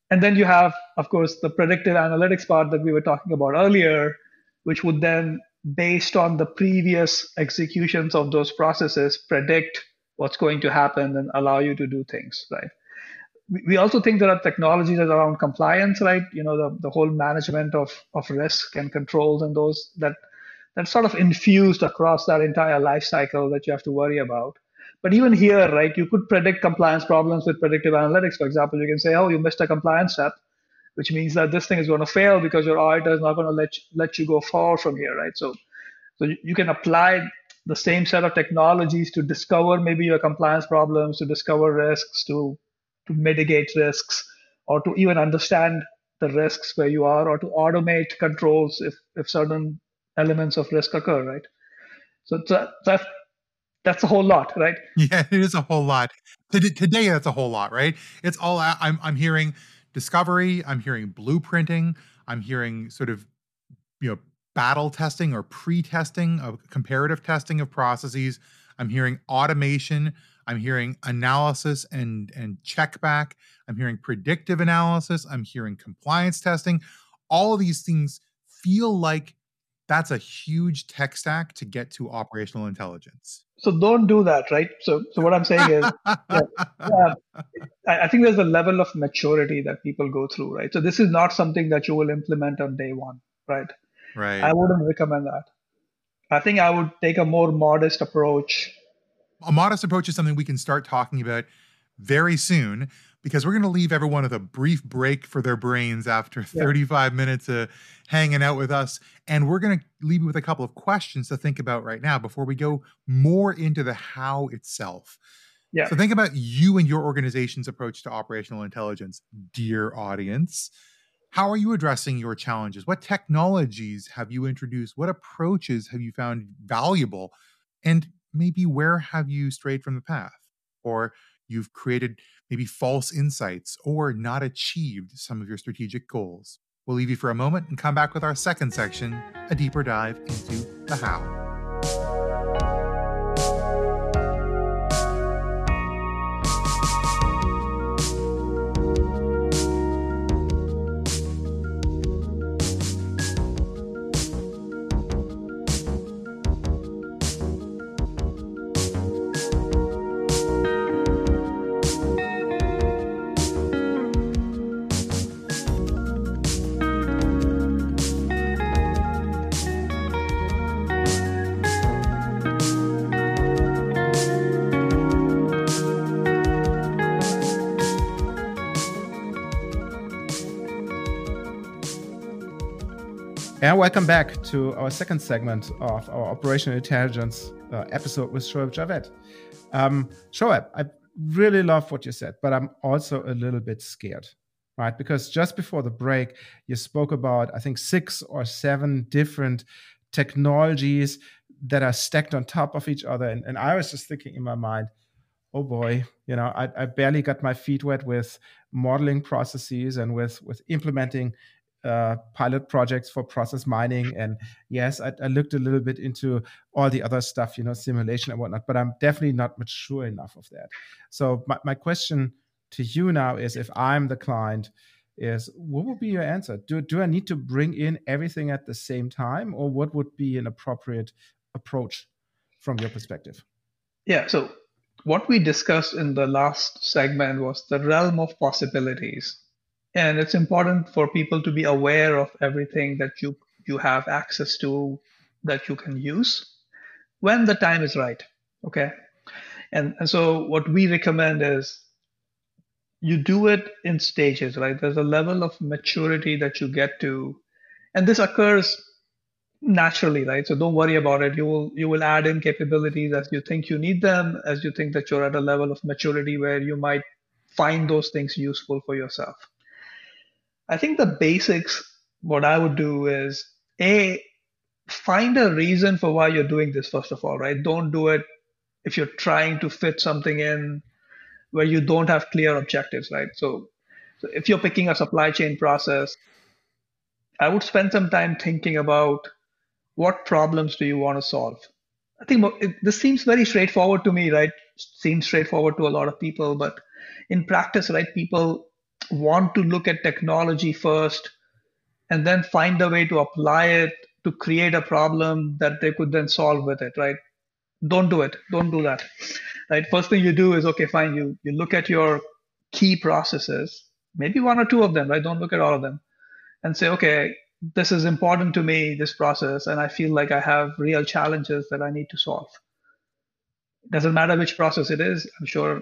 And then you have, of course, the predictive analytics part that we were talking about earlier, which would then based on the previous executions of those processes, predict what's going to happen and allow you to do things, right? We also think there are technologies around compliance, right? You know, the, the whole management of, of risk and controls and those that that's sort of infused across that entire life cycle that you have to worry about. But even here, right, you could predict compliance problems with predictive analytics. For example, you can say, oh, you missed a compliance step which means that this thing is going to fail because your auditor is not going to let you, let you go far from here, right? So, so you can apply the same set of technologies to discover maybe your compliance problems, to discover risks, to to mitigate risks, or to even understand the risks where you are, or to automate controls if if certain elements of risk occur, right? So that that's a whole lot, right? Yeah, it is a whole lot. Today, that's a whole lot, right? It's all I'm I'm hearing discovery, I'm hearing blueprinting, I'm hearing sort of you know battle testing or pre-testing of comparative testing of processes. I'm hearing automation, I'm hearing analysis and and check back, I'm hearing predictive analysis, I'm hearing compliance testing. All of these things feel like that's a huge tech stack to get to operational intelligence. So don't do that right? So so what i'm saying is yeah, yeah, i think there's a level of maturity that people go through right? So this is not something that you will implement on day one right? Right. I wouldn't recommend that. I think i would take a more modest approach. A modest approach is something we can start talking about very soon because we're going to leave everyone with a brief break for their brains after 35 minutes of hanging out with us. And we're going to leave you with a couple of questions to think about right now before we go more into the how itself. Yeah. So think about you and your organization's approach to operational intelligence, dear audience. How are you addressing your challenges? What technologies have you introduced? What approaches have you found valuable? And maybe where have you strayed from the path? Or you've created maybe false insights or not achieved some of your strategic goals. We'll leave you for a moment and come back with our second section a deeper dive into the how. And welcome back to our second segment of our operational intelligence uh, episode with Shoeb Javed. Um, Shoeb, I really love what you said, but I'm also a little bit scared, right? Because just before the break, you spoke about, I think, six or seven different technologies that are stacked on top of each other. And, and I was just thinking in my mind, oh boy, you know, I, I barely got my feet wet with modeling processes and with with implementing uh, pilot projects for process mining. And yes, I, I, looked a little bit into all the other stuff, you know, simulation and whatnot, but I'm definitely not mature enough of that. So my, my question to you now is if I'm the client, is what would be your answer? Do, do I need to bring in everything at the same time, or what would be an appropriate approach from your perspective? Yeah, so what we discussed in the last segment was the realm of possibilities and it's important for people to be aware of everything that you you have access to that you can use when the time is right okay? And, and so what we recommend is you do it in stages right? There's a level of maturity that you get to and this occurs naturally right? So don't worry about it. You will you will add in capabilities as you think you need them as you think that you're at a level of maturity where you might find those things useful for yourself I think the basics, what I would do is A, find a reason for why you're doing this, first of all, right? Don't do it if you're trying to fit something in where you don't have clear objectives, right? So, so if you're picking a supply chain process, I would spend some time thinking about what problems do you want to solve. I think it, this seems very straightforward to me, right? Seems straightforward to a lot of people, but in practice, right, people want to look at technology first and then find a way to apply it to create a problem that they could then solve with it, right? Don't do it. Don't do that. Right. First thing you do is okay, fine. You you look at your key processes, maybe one or two of them, right? Don't look at all of them, and say, okay, this is important to me, this process, and I feel like I have real challenges that I need to solve. Doesn't matter which process it is. I'm sure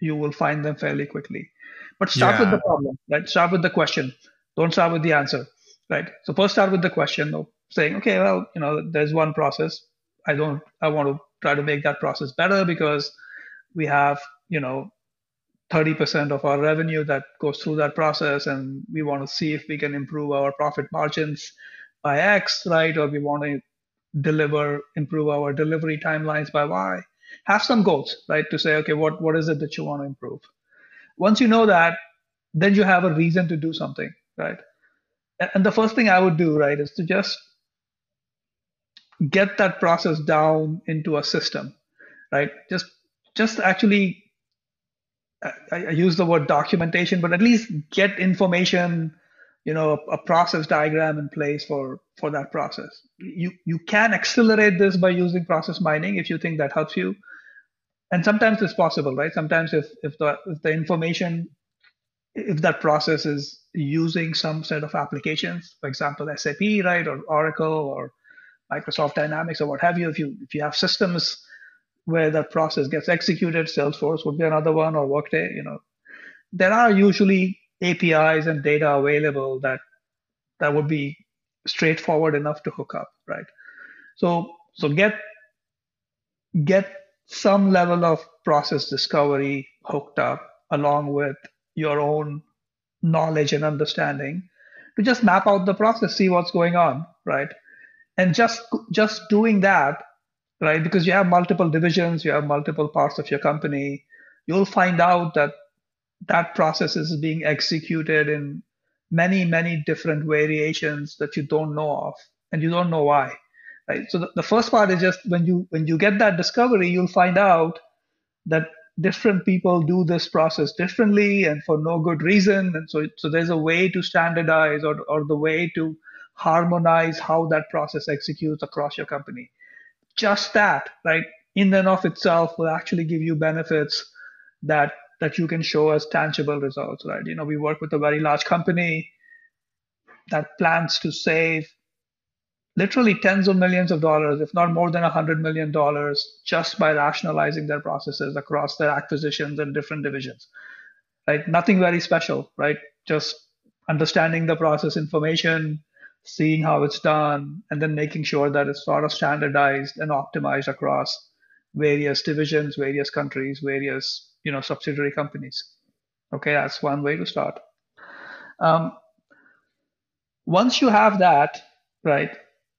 you will find them fairly quickly. But start yeah. with the problem, right? Start with the question. Don't start with the answer, right? So first start with the question of saying, okay, well, you know, there's one process. I don't, I want to try to make that process better because we have, you know, 30% of our revenue that goes through that process and we want to see if we can improve our profit margins by X, right? Or we want to deliver, improve our delivery timelines by Y. Have some goals, right? To say, okay, what, what is it that you want to improve? Once you know that, then you have a reason to do something, right? And the first thing I would do, right, is to just get that process down into a system, right? Just just actually I, I use the word documentation, but at least get information, you know, a, a, process diagram in place for for that process. You you can accelerate this by using process mining if you think that helps you, and sometimes it's possible, right? Sometimes if if the if the information if that process is using some set of applications, for example, SAP, right, or Oracle, or Microsoft Dynamics, or what have you, if you if you have systems where that process gets executed, Salesforce would be another one, or Workday, you know, there are usually APIs and data available that that would be straightforward enough to hook up, right? So so get get some level of process discovery hooked up along with your own knowledge and understanding to just map out the process, see what's going on, right? And just just doing that, right? Because you have multiple divisions, you have multiple parts of your company, you'll find out that that process is being executed in many, many different variations that you don't know of, and you don't know why. Right. So the, the first part is just when you when you get that discovery, you'll find out that different people do this process differently and for no good reason. And so so there's a way to standardize or, or the way to harmonize how that process executes across your company. Just that right in and of itself will actually give you benefits that that you can show as tangible results right? You know we work with a very large company that plans to save literally tens of millions of dollars, if not more than a hundred million dollars, just by rationalizing their processes across their acquisitions and different divisions. Right? Nothing very special, right? Just understanding the process information, seeing how it's done, and then making sure that it's sort of standardized and optimized across various divisions, various countries, various you know subsidiary companies. Okay, that's one way to start. Um, once you have that, right,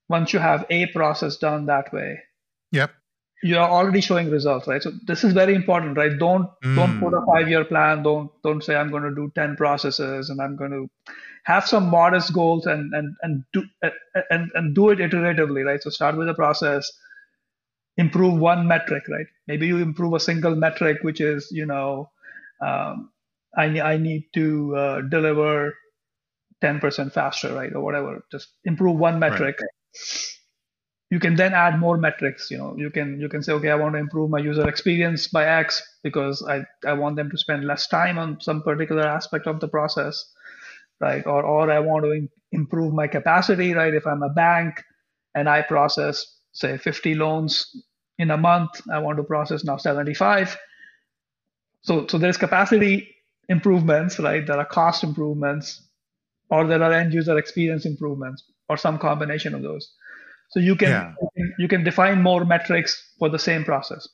once you have a process done that way. Yep. You are already showing results right? So this is very important right? Don't mm. don't put a five year plan. Don't don't say i'm going to do 10 processes and i'm going to have some modest goals and and and do and, and do it iteratively right? So start with a process. Improve one metric right? Maybe you improve a single metric which is you know um, I, I need to uh, deliver 10% faster right? Or whatever. Just improve one metric. right you can then add more metrics you know. You can you can say okay i want to improve my user experience by x because i i want them to spend less time on some particular aspect of the process right? Or or i want to improve my capacity right? If i'm a bank and i process say 50 loans in a month i want to process now 75 so so there's capacity improvements right? There are cost improvements or there are end user experience improvements or some combination of those. So you can, yeah. you can define more metrics for the same process.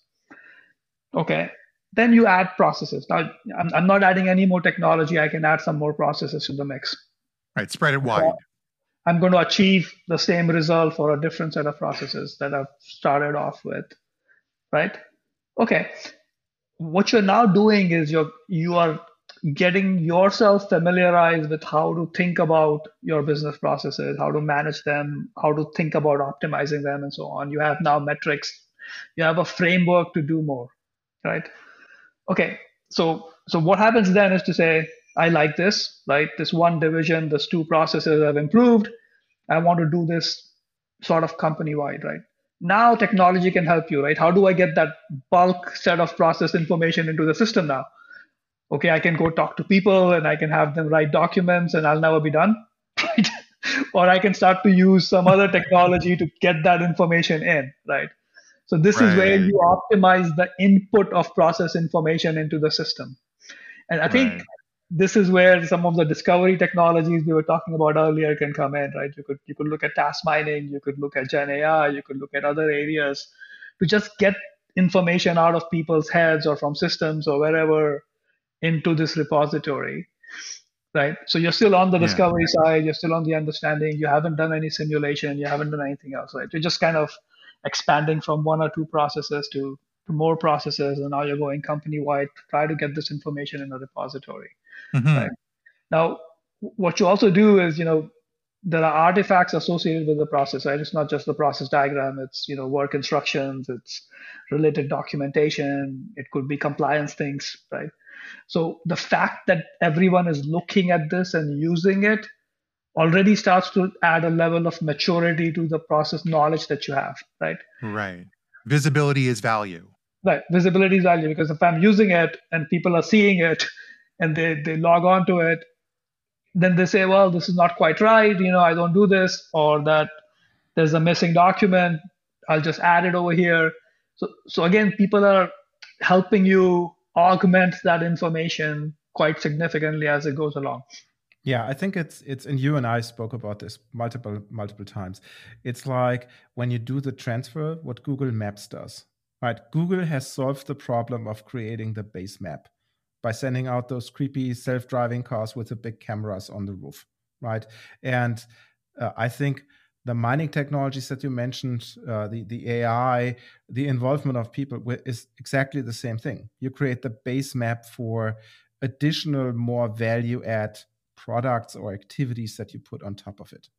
Okay. Then you add processes. Now I'm, I'm not adding any more technology. I can add some more processes to the mix. Right. Spread it wide. I'm going to achieve the same result for a different set of processes that I've started off with. Right. Okay. What you're now doing is you're you are getting yourself familiarized with how to think about your business processes, how to manage them, how to think about optimizing them, and so on. You have now metrics. You have a framework to do more, right? Okay, so so what happens then is to say, I like this, right? This one division, this two processes have improved. I want to do this sort of company wide, right? Now technology can help you, right? How do I get that bulk set of process information into the system now? Okay, I can go talk to people and I can have them write documents and I'll never be done. Right? or I can start to use some other technology to get that information in, right? So this right. is where you optimize the input of process information into the system. And I think right. this is where some of the discovery technologies we were talking about earlier can come in, right? You could you could look at task mining, you could look at Gen AI, you could look at other areas to just get information out of people's heads or from systems or wherever into this repository right? So you're still on the yeah. discovery side, you're still on the understanding, you haven't done any simulation, you haven't done anything else, right? You're just kind of expanding from one or two processes to, to more processes, and now you're going company wide to try to get this information in a repository. Mm-hmm. Right? Now, what you also do is, you know, there are artifacts associated with the process, right? It's not just the process diagram, it's, you know, work instructions, it's related documentation, it could be compliance things, right? So the fact that everyone is looking at this and using it already starts to add a level of maturity to the process knowledge that you have, right? Right. Visibility is value. Right. Visibility is value because if I'm using it and people are seeing it and they, they log on to it, then they say, well, this is not quite right. You know, I don't do this, or that there's a missing document. I'll just add it over here. So, so again, people are helping you augment that information quite significantly as it goes along. Yeah, I think it's it's and you and I spoke about this multiple multiple times. It's like when you do the transfer, what Google Maps does. Right? Google has solved the problem of creating the base map by sending out those creepy self-driving cars with the big cameras on the roof, right? And uh, I think the mining technologies that you mentioned, uh, the the AI, the involvement of people is exactly the same thing. You create the base map for additional, more value add products or activities that you put on top of it.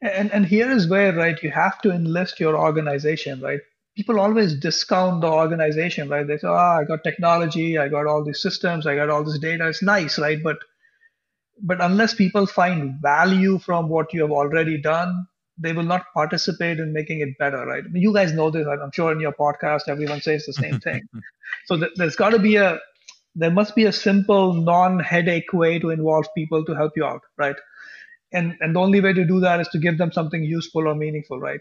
And and here is where right you have to enlist your organization, right? People always discount the organization, right? They say, "Oh, I got technology, I got all these systems, I got all this data. It's nice, right?" But but unless people find value from what you have already done they will not participate in making it better right? I mean, you guys know this i'm sure in your podcast everyone says the same thing. So th- there's got to be a there must be a simple non-headache way to involve people to help you out right? And and the only way to do that is to give them something useful or meaningful right?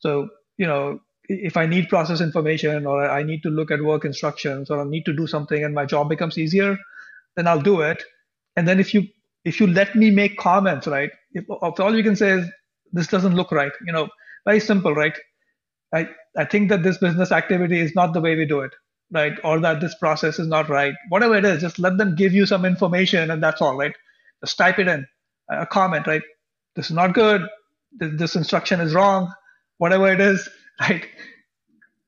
So you know if i need process information or i need to look at work instructions or i need to do something and my job becomes easier then i'll do it. And then if you if you let me make comments, right? If, if all you can say is this doesn't look right, you know, very simple, right? I I think that this business activity is not the way we do it, right? Or that this process is not right. Whatever it is, just let them give you some information, and that's all, right? Just type it in, a comment, right? This is not good. This, this instruction is wrong. Whatever it is, right?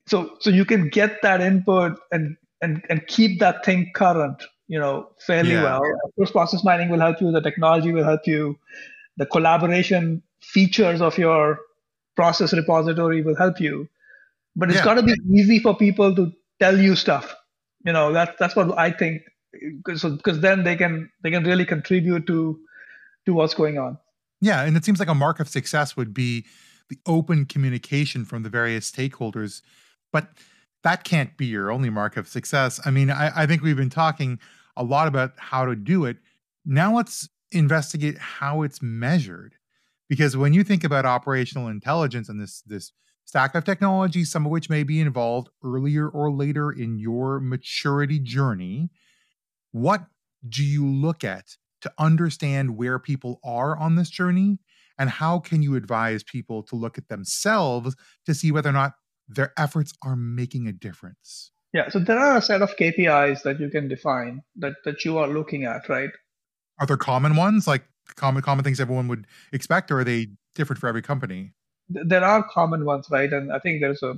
So so you can get that input and and and keep that thing current, you know fairly yeah. well. Of course, process mining will help you. The technology will help you. The collaboration features of your process repository will help you. But it's yeah. got to be easy for people to tell you stuff. You know that that's what I think. Because because then they can they can really contribute to to what's going on. Yeah, and it seems like a mark of success would be the open communication from the various stakeholders, but that can't be your only mark of success. I mean, I, I think we've been talking a lot about how to do it. Now let's investigate how it's measured. Because when you think about operational intelligence and this this stack of technologies, some of which may be involved earlier or later in your maturity journey, what do you look at to understand where people are on this journey? And how can you advise people to look at themselves to see whether or not their efforts are making a difference? Yeah, so there are a set of KPIs that you can define that that you are looking at, right? Are there common ones, like common common things everyone would expect, or are they different for every company? There are common ones, right? And I think there's a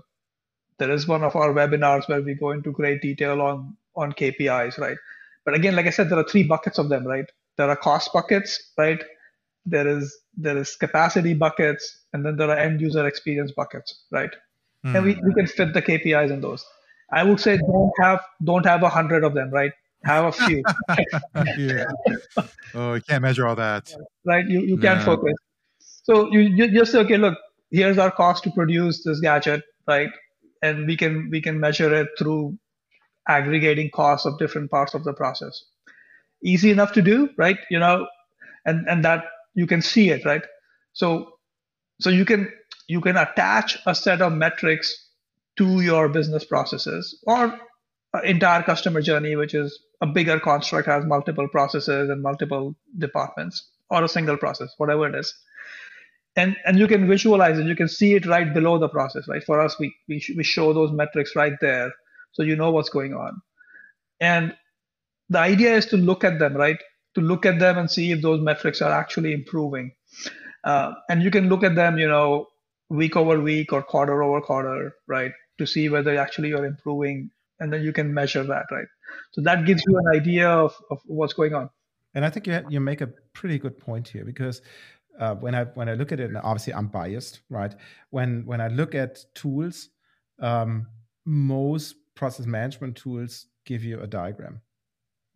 there is one of our webinars where we go into great detail on on KPIs, right? But again, like I said, there are three buckets of them, right? There are cost buckets, right? There is there is capacity buckets, and then there are end user experience buckets, right? Mm. And we, we can fit the KPIs in those. I would say don't have don't have a hundred of them, right? Have a few. yeah. Oh, you can't measure all that. Right. You you can't focus. So you, you just say, okay, look, here's our cost to produce this gadget, right? And we can we can measure it through aggregating costs of different parts of the process. Easy enough to do, right? You know, and and that you can see it, right? So so you can you can attach a set of metrics to your business processes or entire customer journey, which is a bigger construct, has multiple processes and multiple departments, or a single process, whatever it is. And and you can visualize it. You can see it right below the process, right? For us, we we, we show those metrics right there, so you know what's going on. And the idea is to look at them, right? To look at them and see if those metrics are actually improving. Uh, and you can look at them, you know, week over week or quarter over quarter, right? To see whether actually you're improving and then you can measure that, right? So that gives you an idea of, of what's going on. And I think you, you make a pretty good point here because uh, when I when I look at it, and obviously I'm biased, right? When when I look at tools, um, most process management tools give you a diagram,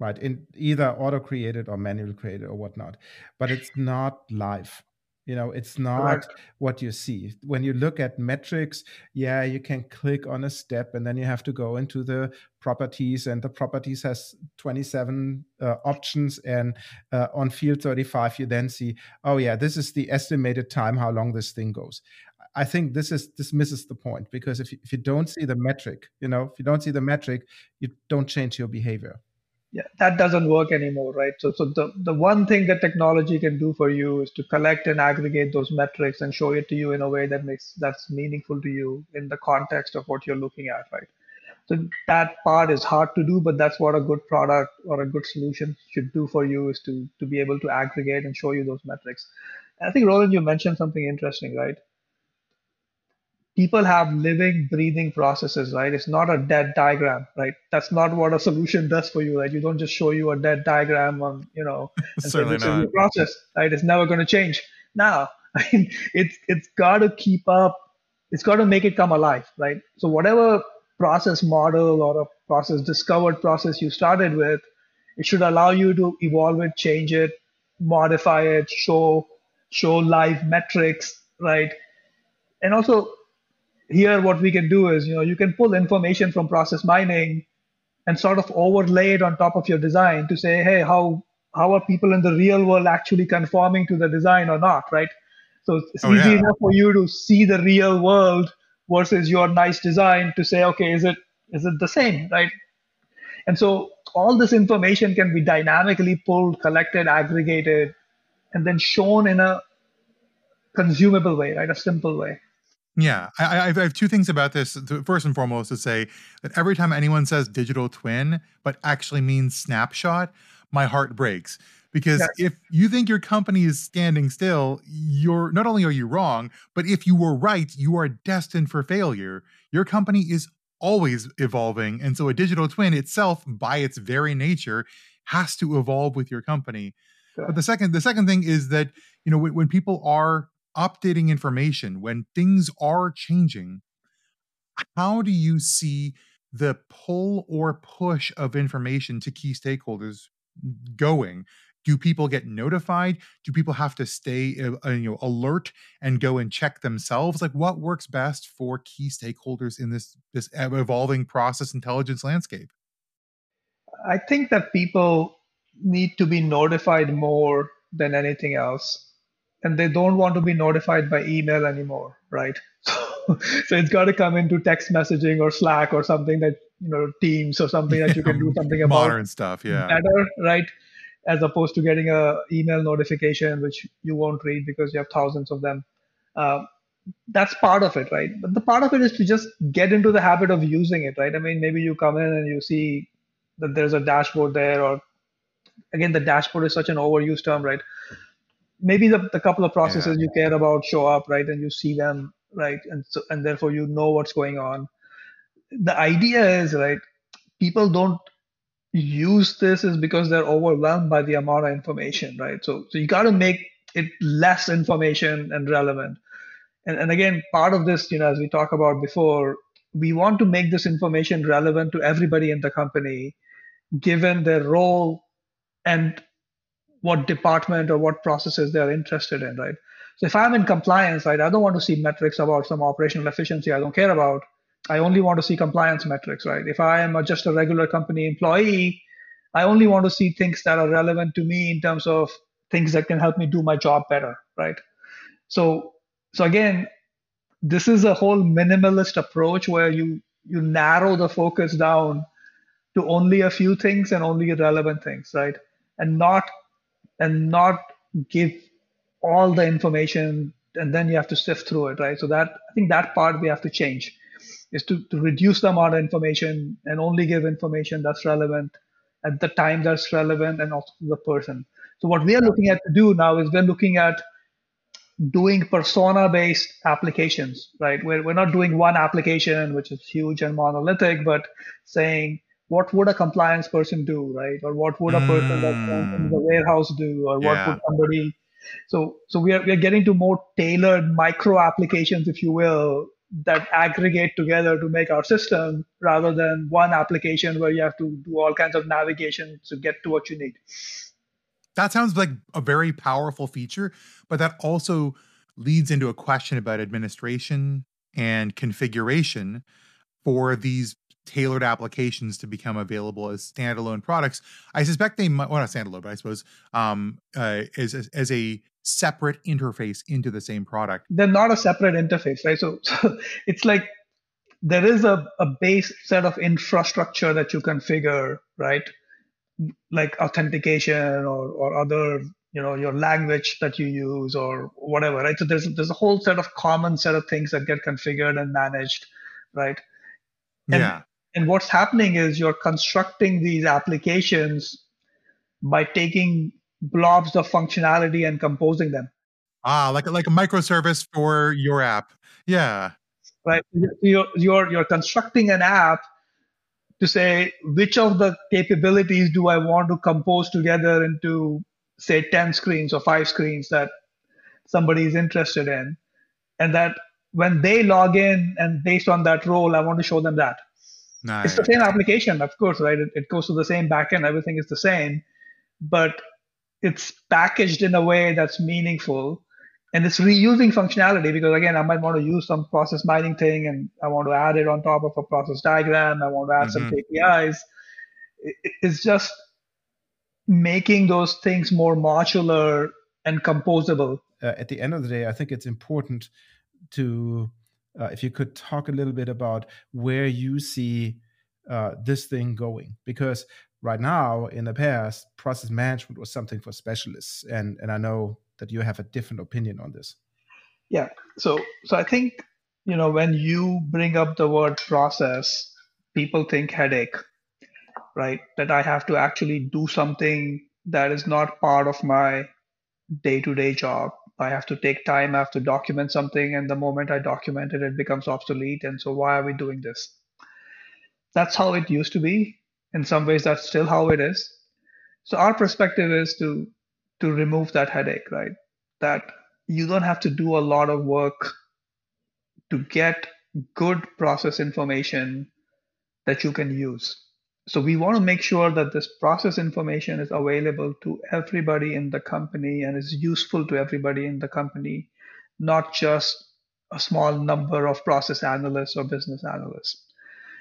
right? In either auto created or manual created or whatnot, but it's not live you know it's not Correct. what you see. When you look at metrics yeah you can click on a step and then you have to go into the properties and the properties has 27 uh, options and uh, on field 35 you then see oh yeah this is the estimated time how long this thing goes. I think this is this misses the point because if you, if you don't see the metric you know if you don't see the metric you don't change your behavior yeah, that doesn't work anymore, right? So, so the, the one thing that technology can do for you is to collect and aggregate those metrics and show it to you in a way that makes that's meaningful to you in the context of what you're looking at, right? So that part is hard to do, but that's what a good product or a good solution should do for you is to to be able to aggregate and show you those metrics. I think Roland, you mentioned something interesting, right? People have living, breathing processes, right? It's not a dead diagram, right? That's not what a solution does for you, right? You don't just show you a dead diagram on, you know, and Certainly say, not. process, right? It's never going to change. Now, I mean, it's it's got to keep up. It's got to make it come alive, right? So whatever process model or a process discovered process you started with, it should allow you to evolve it, change it, modify it, show show live metrics, right? And also here what we can do is you know you can pull information from process mining and sort of overlay it on top of your design to say hey how how are people in the real world actually conforming to the design or not right? So it's oh, easy yeah. enough for you to see the real world versus your nice design to say okay is it is it the same right? And so all this information can be dynamically pulled collected aggregated and then shown in a consumable way right? A simple way yeah, I, I, have two things about this. First and foremost, to say that every time anyone says digital twin, but actually means snapshot, my heart breaks. Because yes. if you think your company is standing still, you're not only are you wrong, but if you were right, you are destined for failure. Your company is always evolving. And so a digital twin itself, by its very nature, has to evolve with your company. But the second the second thing is that, you know, when, when people are updating information, when things are changing, how do you see the pull or push of information to key stakeholders going? Do people get notified? Do people have to stay uh, uh, you know alert and go and check themselves? Like what works best for key stakeholders in this this evolving process intelligence landscape? I think that people need to be notified more than anything else and they don't want to be notified by email anymore, right? So, so it's got to come into text messaging or Slack or something that you know Teams or something that you can do something about modern stuff, yeah, better, right? As opposed to getting a email notification which you won't read because you have thousands of them. Uh, that's part of it, right? But the part of it is to just get into the habit of using it, right? I mean, maybe you come in and you see that there's a dashboard there, or again, the dashboard is such an overused term, right? Maybe the, the couple of processes yeah. you care about show up right and you see them right and so and therefore you know what's going on. The idea is right people don't use this is because they're overwhelmed by the amount of information right? So so you got to make it less information and relevant. And, and again part of this you know as we talk about before we want to make this information relevant to everybody in the company given their role and what department or what processes they're interested in, right? So if I'm in compliance, right, I don't want to see metrics about some operational efficiency I don't care about. I only want to see compliance metrics, right? If I am just a regular company employee, I only want to see things that are relevant to me in terms of things that can help me do my job better, right? So, so again, this is a whole minimalist approach where you you narrow the focus down to only a few things and only relevant things, right? And not and not give all the information and then you have to sift through it, right? So that I think that part we have to change is to, to reduce the amount of information and only give information that's relevant at the time that's relevant and also to the person. So what we are looking at to do now is we're looking at doing persona based applications, right? We're, we're not doing one application, which is huge and monolithic, but saying, what would a compliance person do, right? Or what would a person that's hmm. in the warehouse do, or yeah. what would somebody so so we are we are getting to more tailored micro applications, if you will, that aggregate together to make our system rather than one application where you have to do all kinds of navigation to get to what you need. That sounds like a very powerful feature, but that also leads into a question about administration and configuration for these tailored applications to become available as standalone products. I suspect they might, well, not standalone, but I suppose um, uh, as, as, as a separate interface into the same product. They're not a separate interface, right? So, so it's like there is a, a base set of infrastructure that you configure, right? Like authentication or, or other, you know, your language that you use or whatever, right? So there's there's a whole set of common set of things that get configured and managed, right? And, yeah. And what's happening is you're constructing these applications by taking blobs of functionality and composing them. Ah, like like a microservice for your app. Yeah. Right. You're you're you're constructing an app to say which of the capabilities do I want to compose together into say 10 screens or five screens that somebody is interested in. And that when they log in and based on that role, I want to show them that. Nice. It's the same application, of course, right? It, it goes to the same backend, everything is the same. But it's packaged in a way that's meaningful and it's reusing functionality because again i might want to use some process mining thing and i want to add it on top of a process diagram i want to add mm-hmm. some kpis it's just making those things more modular and composable uh, at the end of the day i think it's important to uh, if you could talk a little bit about where you see uh, this thing going? Because right now in the past process management was something for specialists and and i know that you have a different opinion on this. Yeah. So so i think you know when you bring up the word process people think headache right? That i have to actually do something that is not part of my day-to-day job i have to take time i have to document something and the moment i document it it becomes obsolete and so why are we doing this? That's how it used to be. In some ways that's still how it is. So our perspective is to to remove that headache right? That you don't have to do a lot of work to get good process information that you can use so we want to make sure that this process information is available to everybody in the company and is useful to everybody in the company not just a small number of process analysts or business analysts.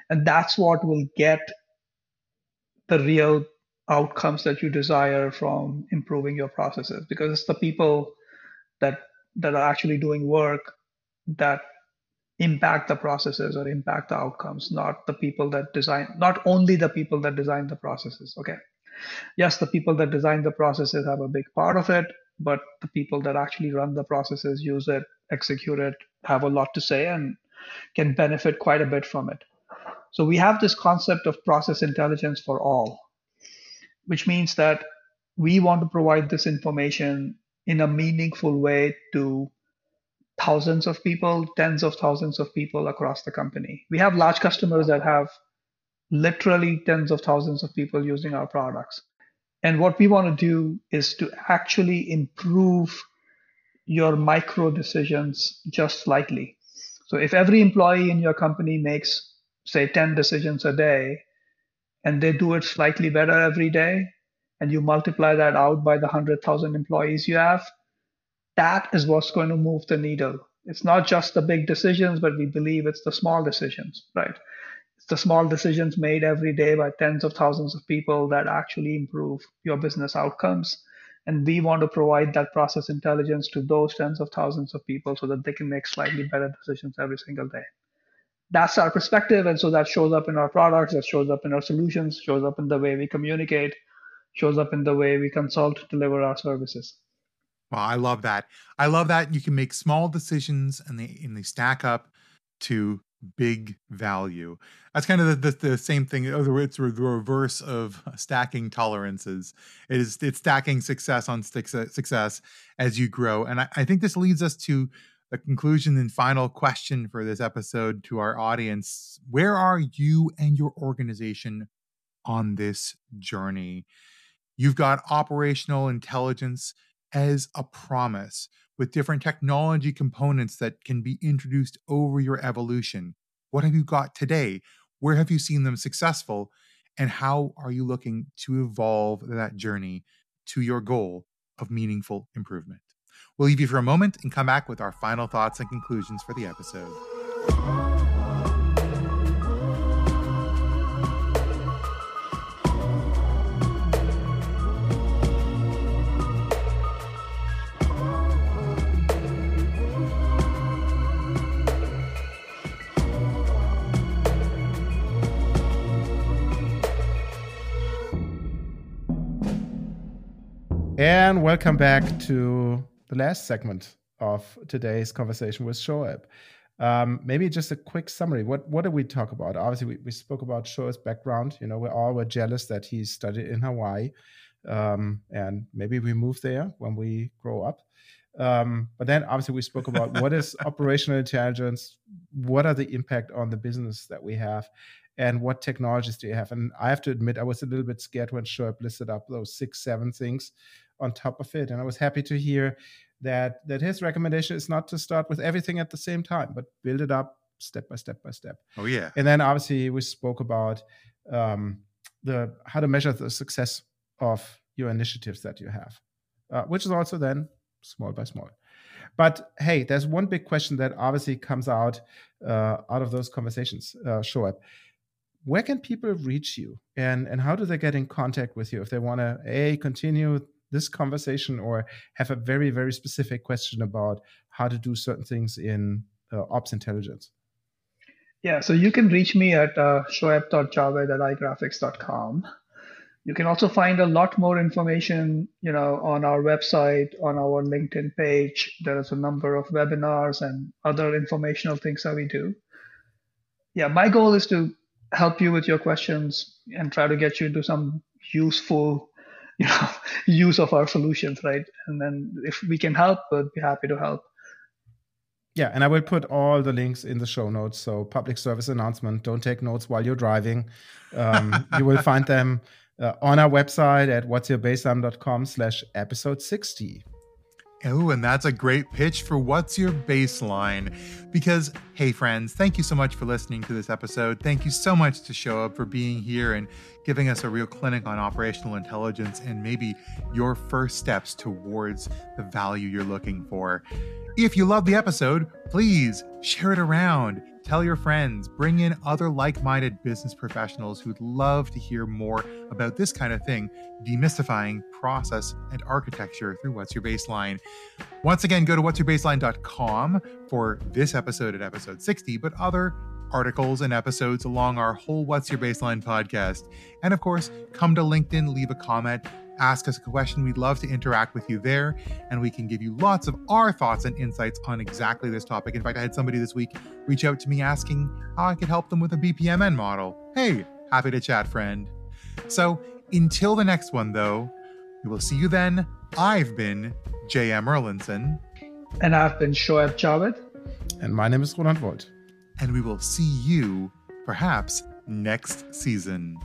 And that's what will get the real outcomes that you desire from improving your processes because it's the people that that are actually doing work that impact the processes or impact the outcomes not the people that design not only the people that design the processes okay? Yes the people that design the processes have a big part of it but the people that actually run the processes use it execute it have a lot to say and can benefit quite a bit from it. So we have this concept of process intelligence for all, which means that we want to provide this information in a meaningful way to thousands of people, tens of thousands of people across the company. We have large customers that have literally tens of thousands of people using our products. And what we want to do is to actually improve your micro decisions just slightly. So if every employee in your company makes say 10 decisions a day and they do it slightly better every day and you multiply that out by the 100,000 employees you have that is what's going to move the needle. It's not just the big decisions, but we believe it's the small decisions, right? It's the small decisions made every day by tens of thousands of people that actually improve your business outcomes. And we want to provide that process intelligence to those tens of thousands of people so that they can make slightly better decisions every single day. That's our perspective. And so that shows up in our products, that shows up in our solutions, shows up in the way we communicate, shows up in the way we consult, deliver our services. Well, I love that. I love that you can make small decisions and they and they stack up to big value. That's kind of the, the, the same thing. It's the reverse of stacking tolerances. It is it's stacking success on success as you grow. And I, I think this leads us to the conclusion and final question for this episode to our audience. Where are you and your organization on this journey? You've got operational intelligence as a promise with different technology components that can be introduced over your evolution. What have you got today? Where have you seen them successful? And how are you looking to evolve that journey to your goal of meaningful improvement? We'll leave you for a moment and come back with our final thoughts and conclusions for the episode. And welcome back to the last segment of today's conversation with Shoeb. Um, maybe just a quick summary. What what did we talk about? Obviously, we, we spoke about Shoeb's background. You know, we all were jealous that he studied in Hawaii, um, and maybe we move there when we grow up. Um, but then, obviously, we spoke about what is operational intelligence, what are the impact on the business that we have, and what technologies do you have? And I have to admit, I was a little bit scared when Shoeb listed up those six, seven things on top of it. And I was happy to hear that that his recommendation is not to start with everything at the same time, but build it up step by step by step. Oh yeah. And then obviously we spoke about um, the how to measure the success of your initiatives that you have, uh, which is also then small by small. But hey, there's one big question that obviously comes out uh, out of those conversations. Uh, up. where can people reach you and and how do they get in contact with you if they want to a continue this conversation or have a very, very specific question about how to do certain things in uh, ops intelligence? Yeah, so you can reach me at uh, shoeb.javed. You can also find a lot more information, you know, on our website, on our LinkedIn page. There is a number of webinars and other informational things that we do. Yeah, my goal is to help you with your questions and try to get you to some useful you know use of our solutions right? And then if we can help we'd be happy to help. Yeah and i will put all the links in the show notes. So public service announcement don't take notes while you're driving. Um, you will find them uh, on our website at what'syourbaseline.com slash episode 60 Oh, and that's a great pitch for What's Your Baseline? Because, hey, friends, thank you so much for listening to this episode. Thank you so much to Shoeb for being here and giving us a real clinic on operational intelligence and maybe your first steps towards the value you're looking for. If you love the episode, please share it around. Tell your friends, bring in other like minded business professionals who'd love to hear more about this kind of thing, demystifying process and architecture through What's Your Baseline. Once again, go to what'syourbaseline.com for this episode at episode 60, but other articles and episodes along our whole What's Your Baseline podcast. And of course, come to LinkedIn, leave a comment ask us a question. We'd love to interact with you there, and we can give you lots of our thoughts and insights on exactly this topic. In fact, I had somebody this week reach out to me asking how I could help them with a BPMN model. Hey, happy to chat, friend. So until the next one, though, we will see you then. I've been J.M. Erlendson. And I've been Shoeb Javed. And my name is Roland Woldt. And we will see you, perhaps, next season.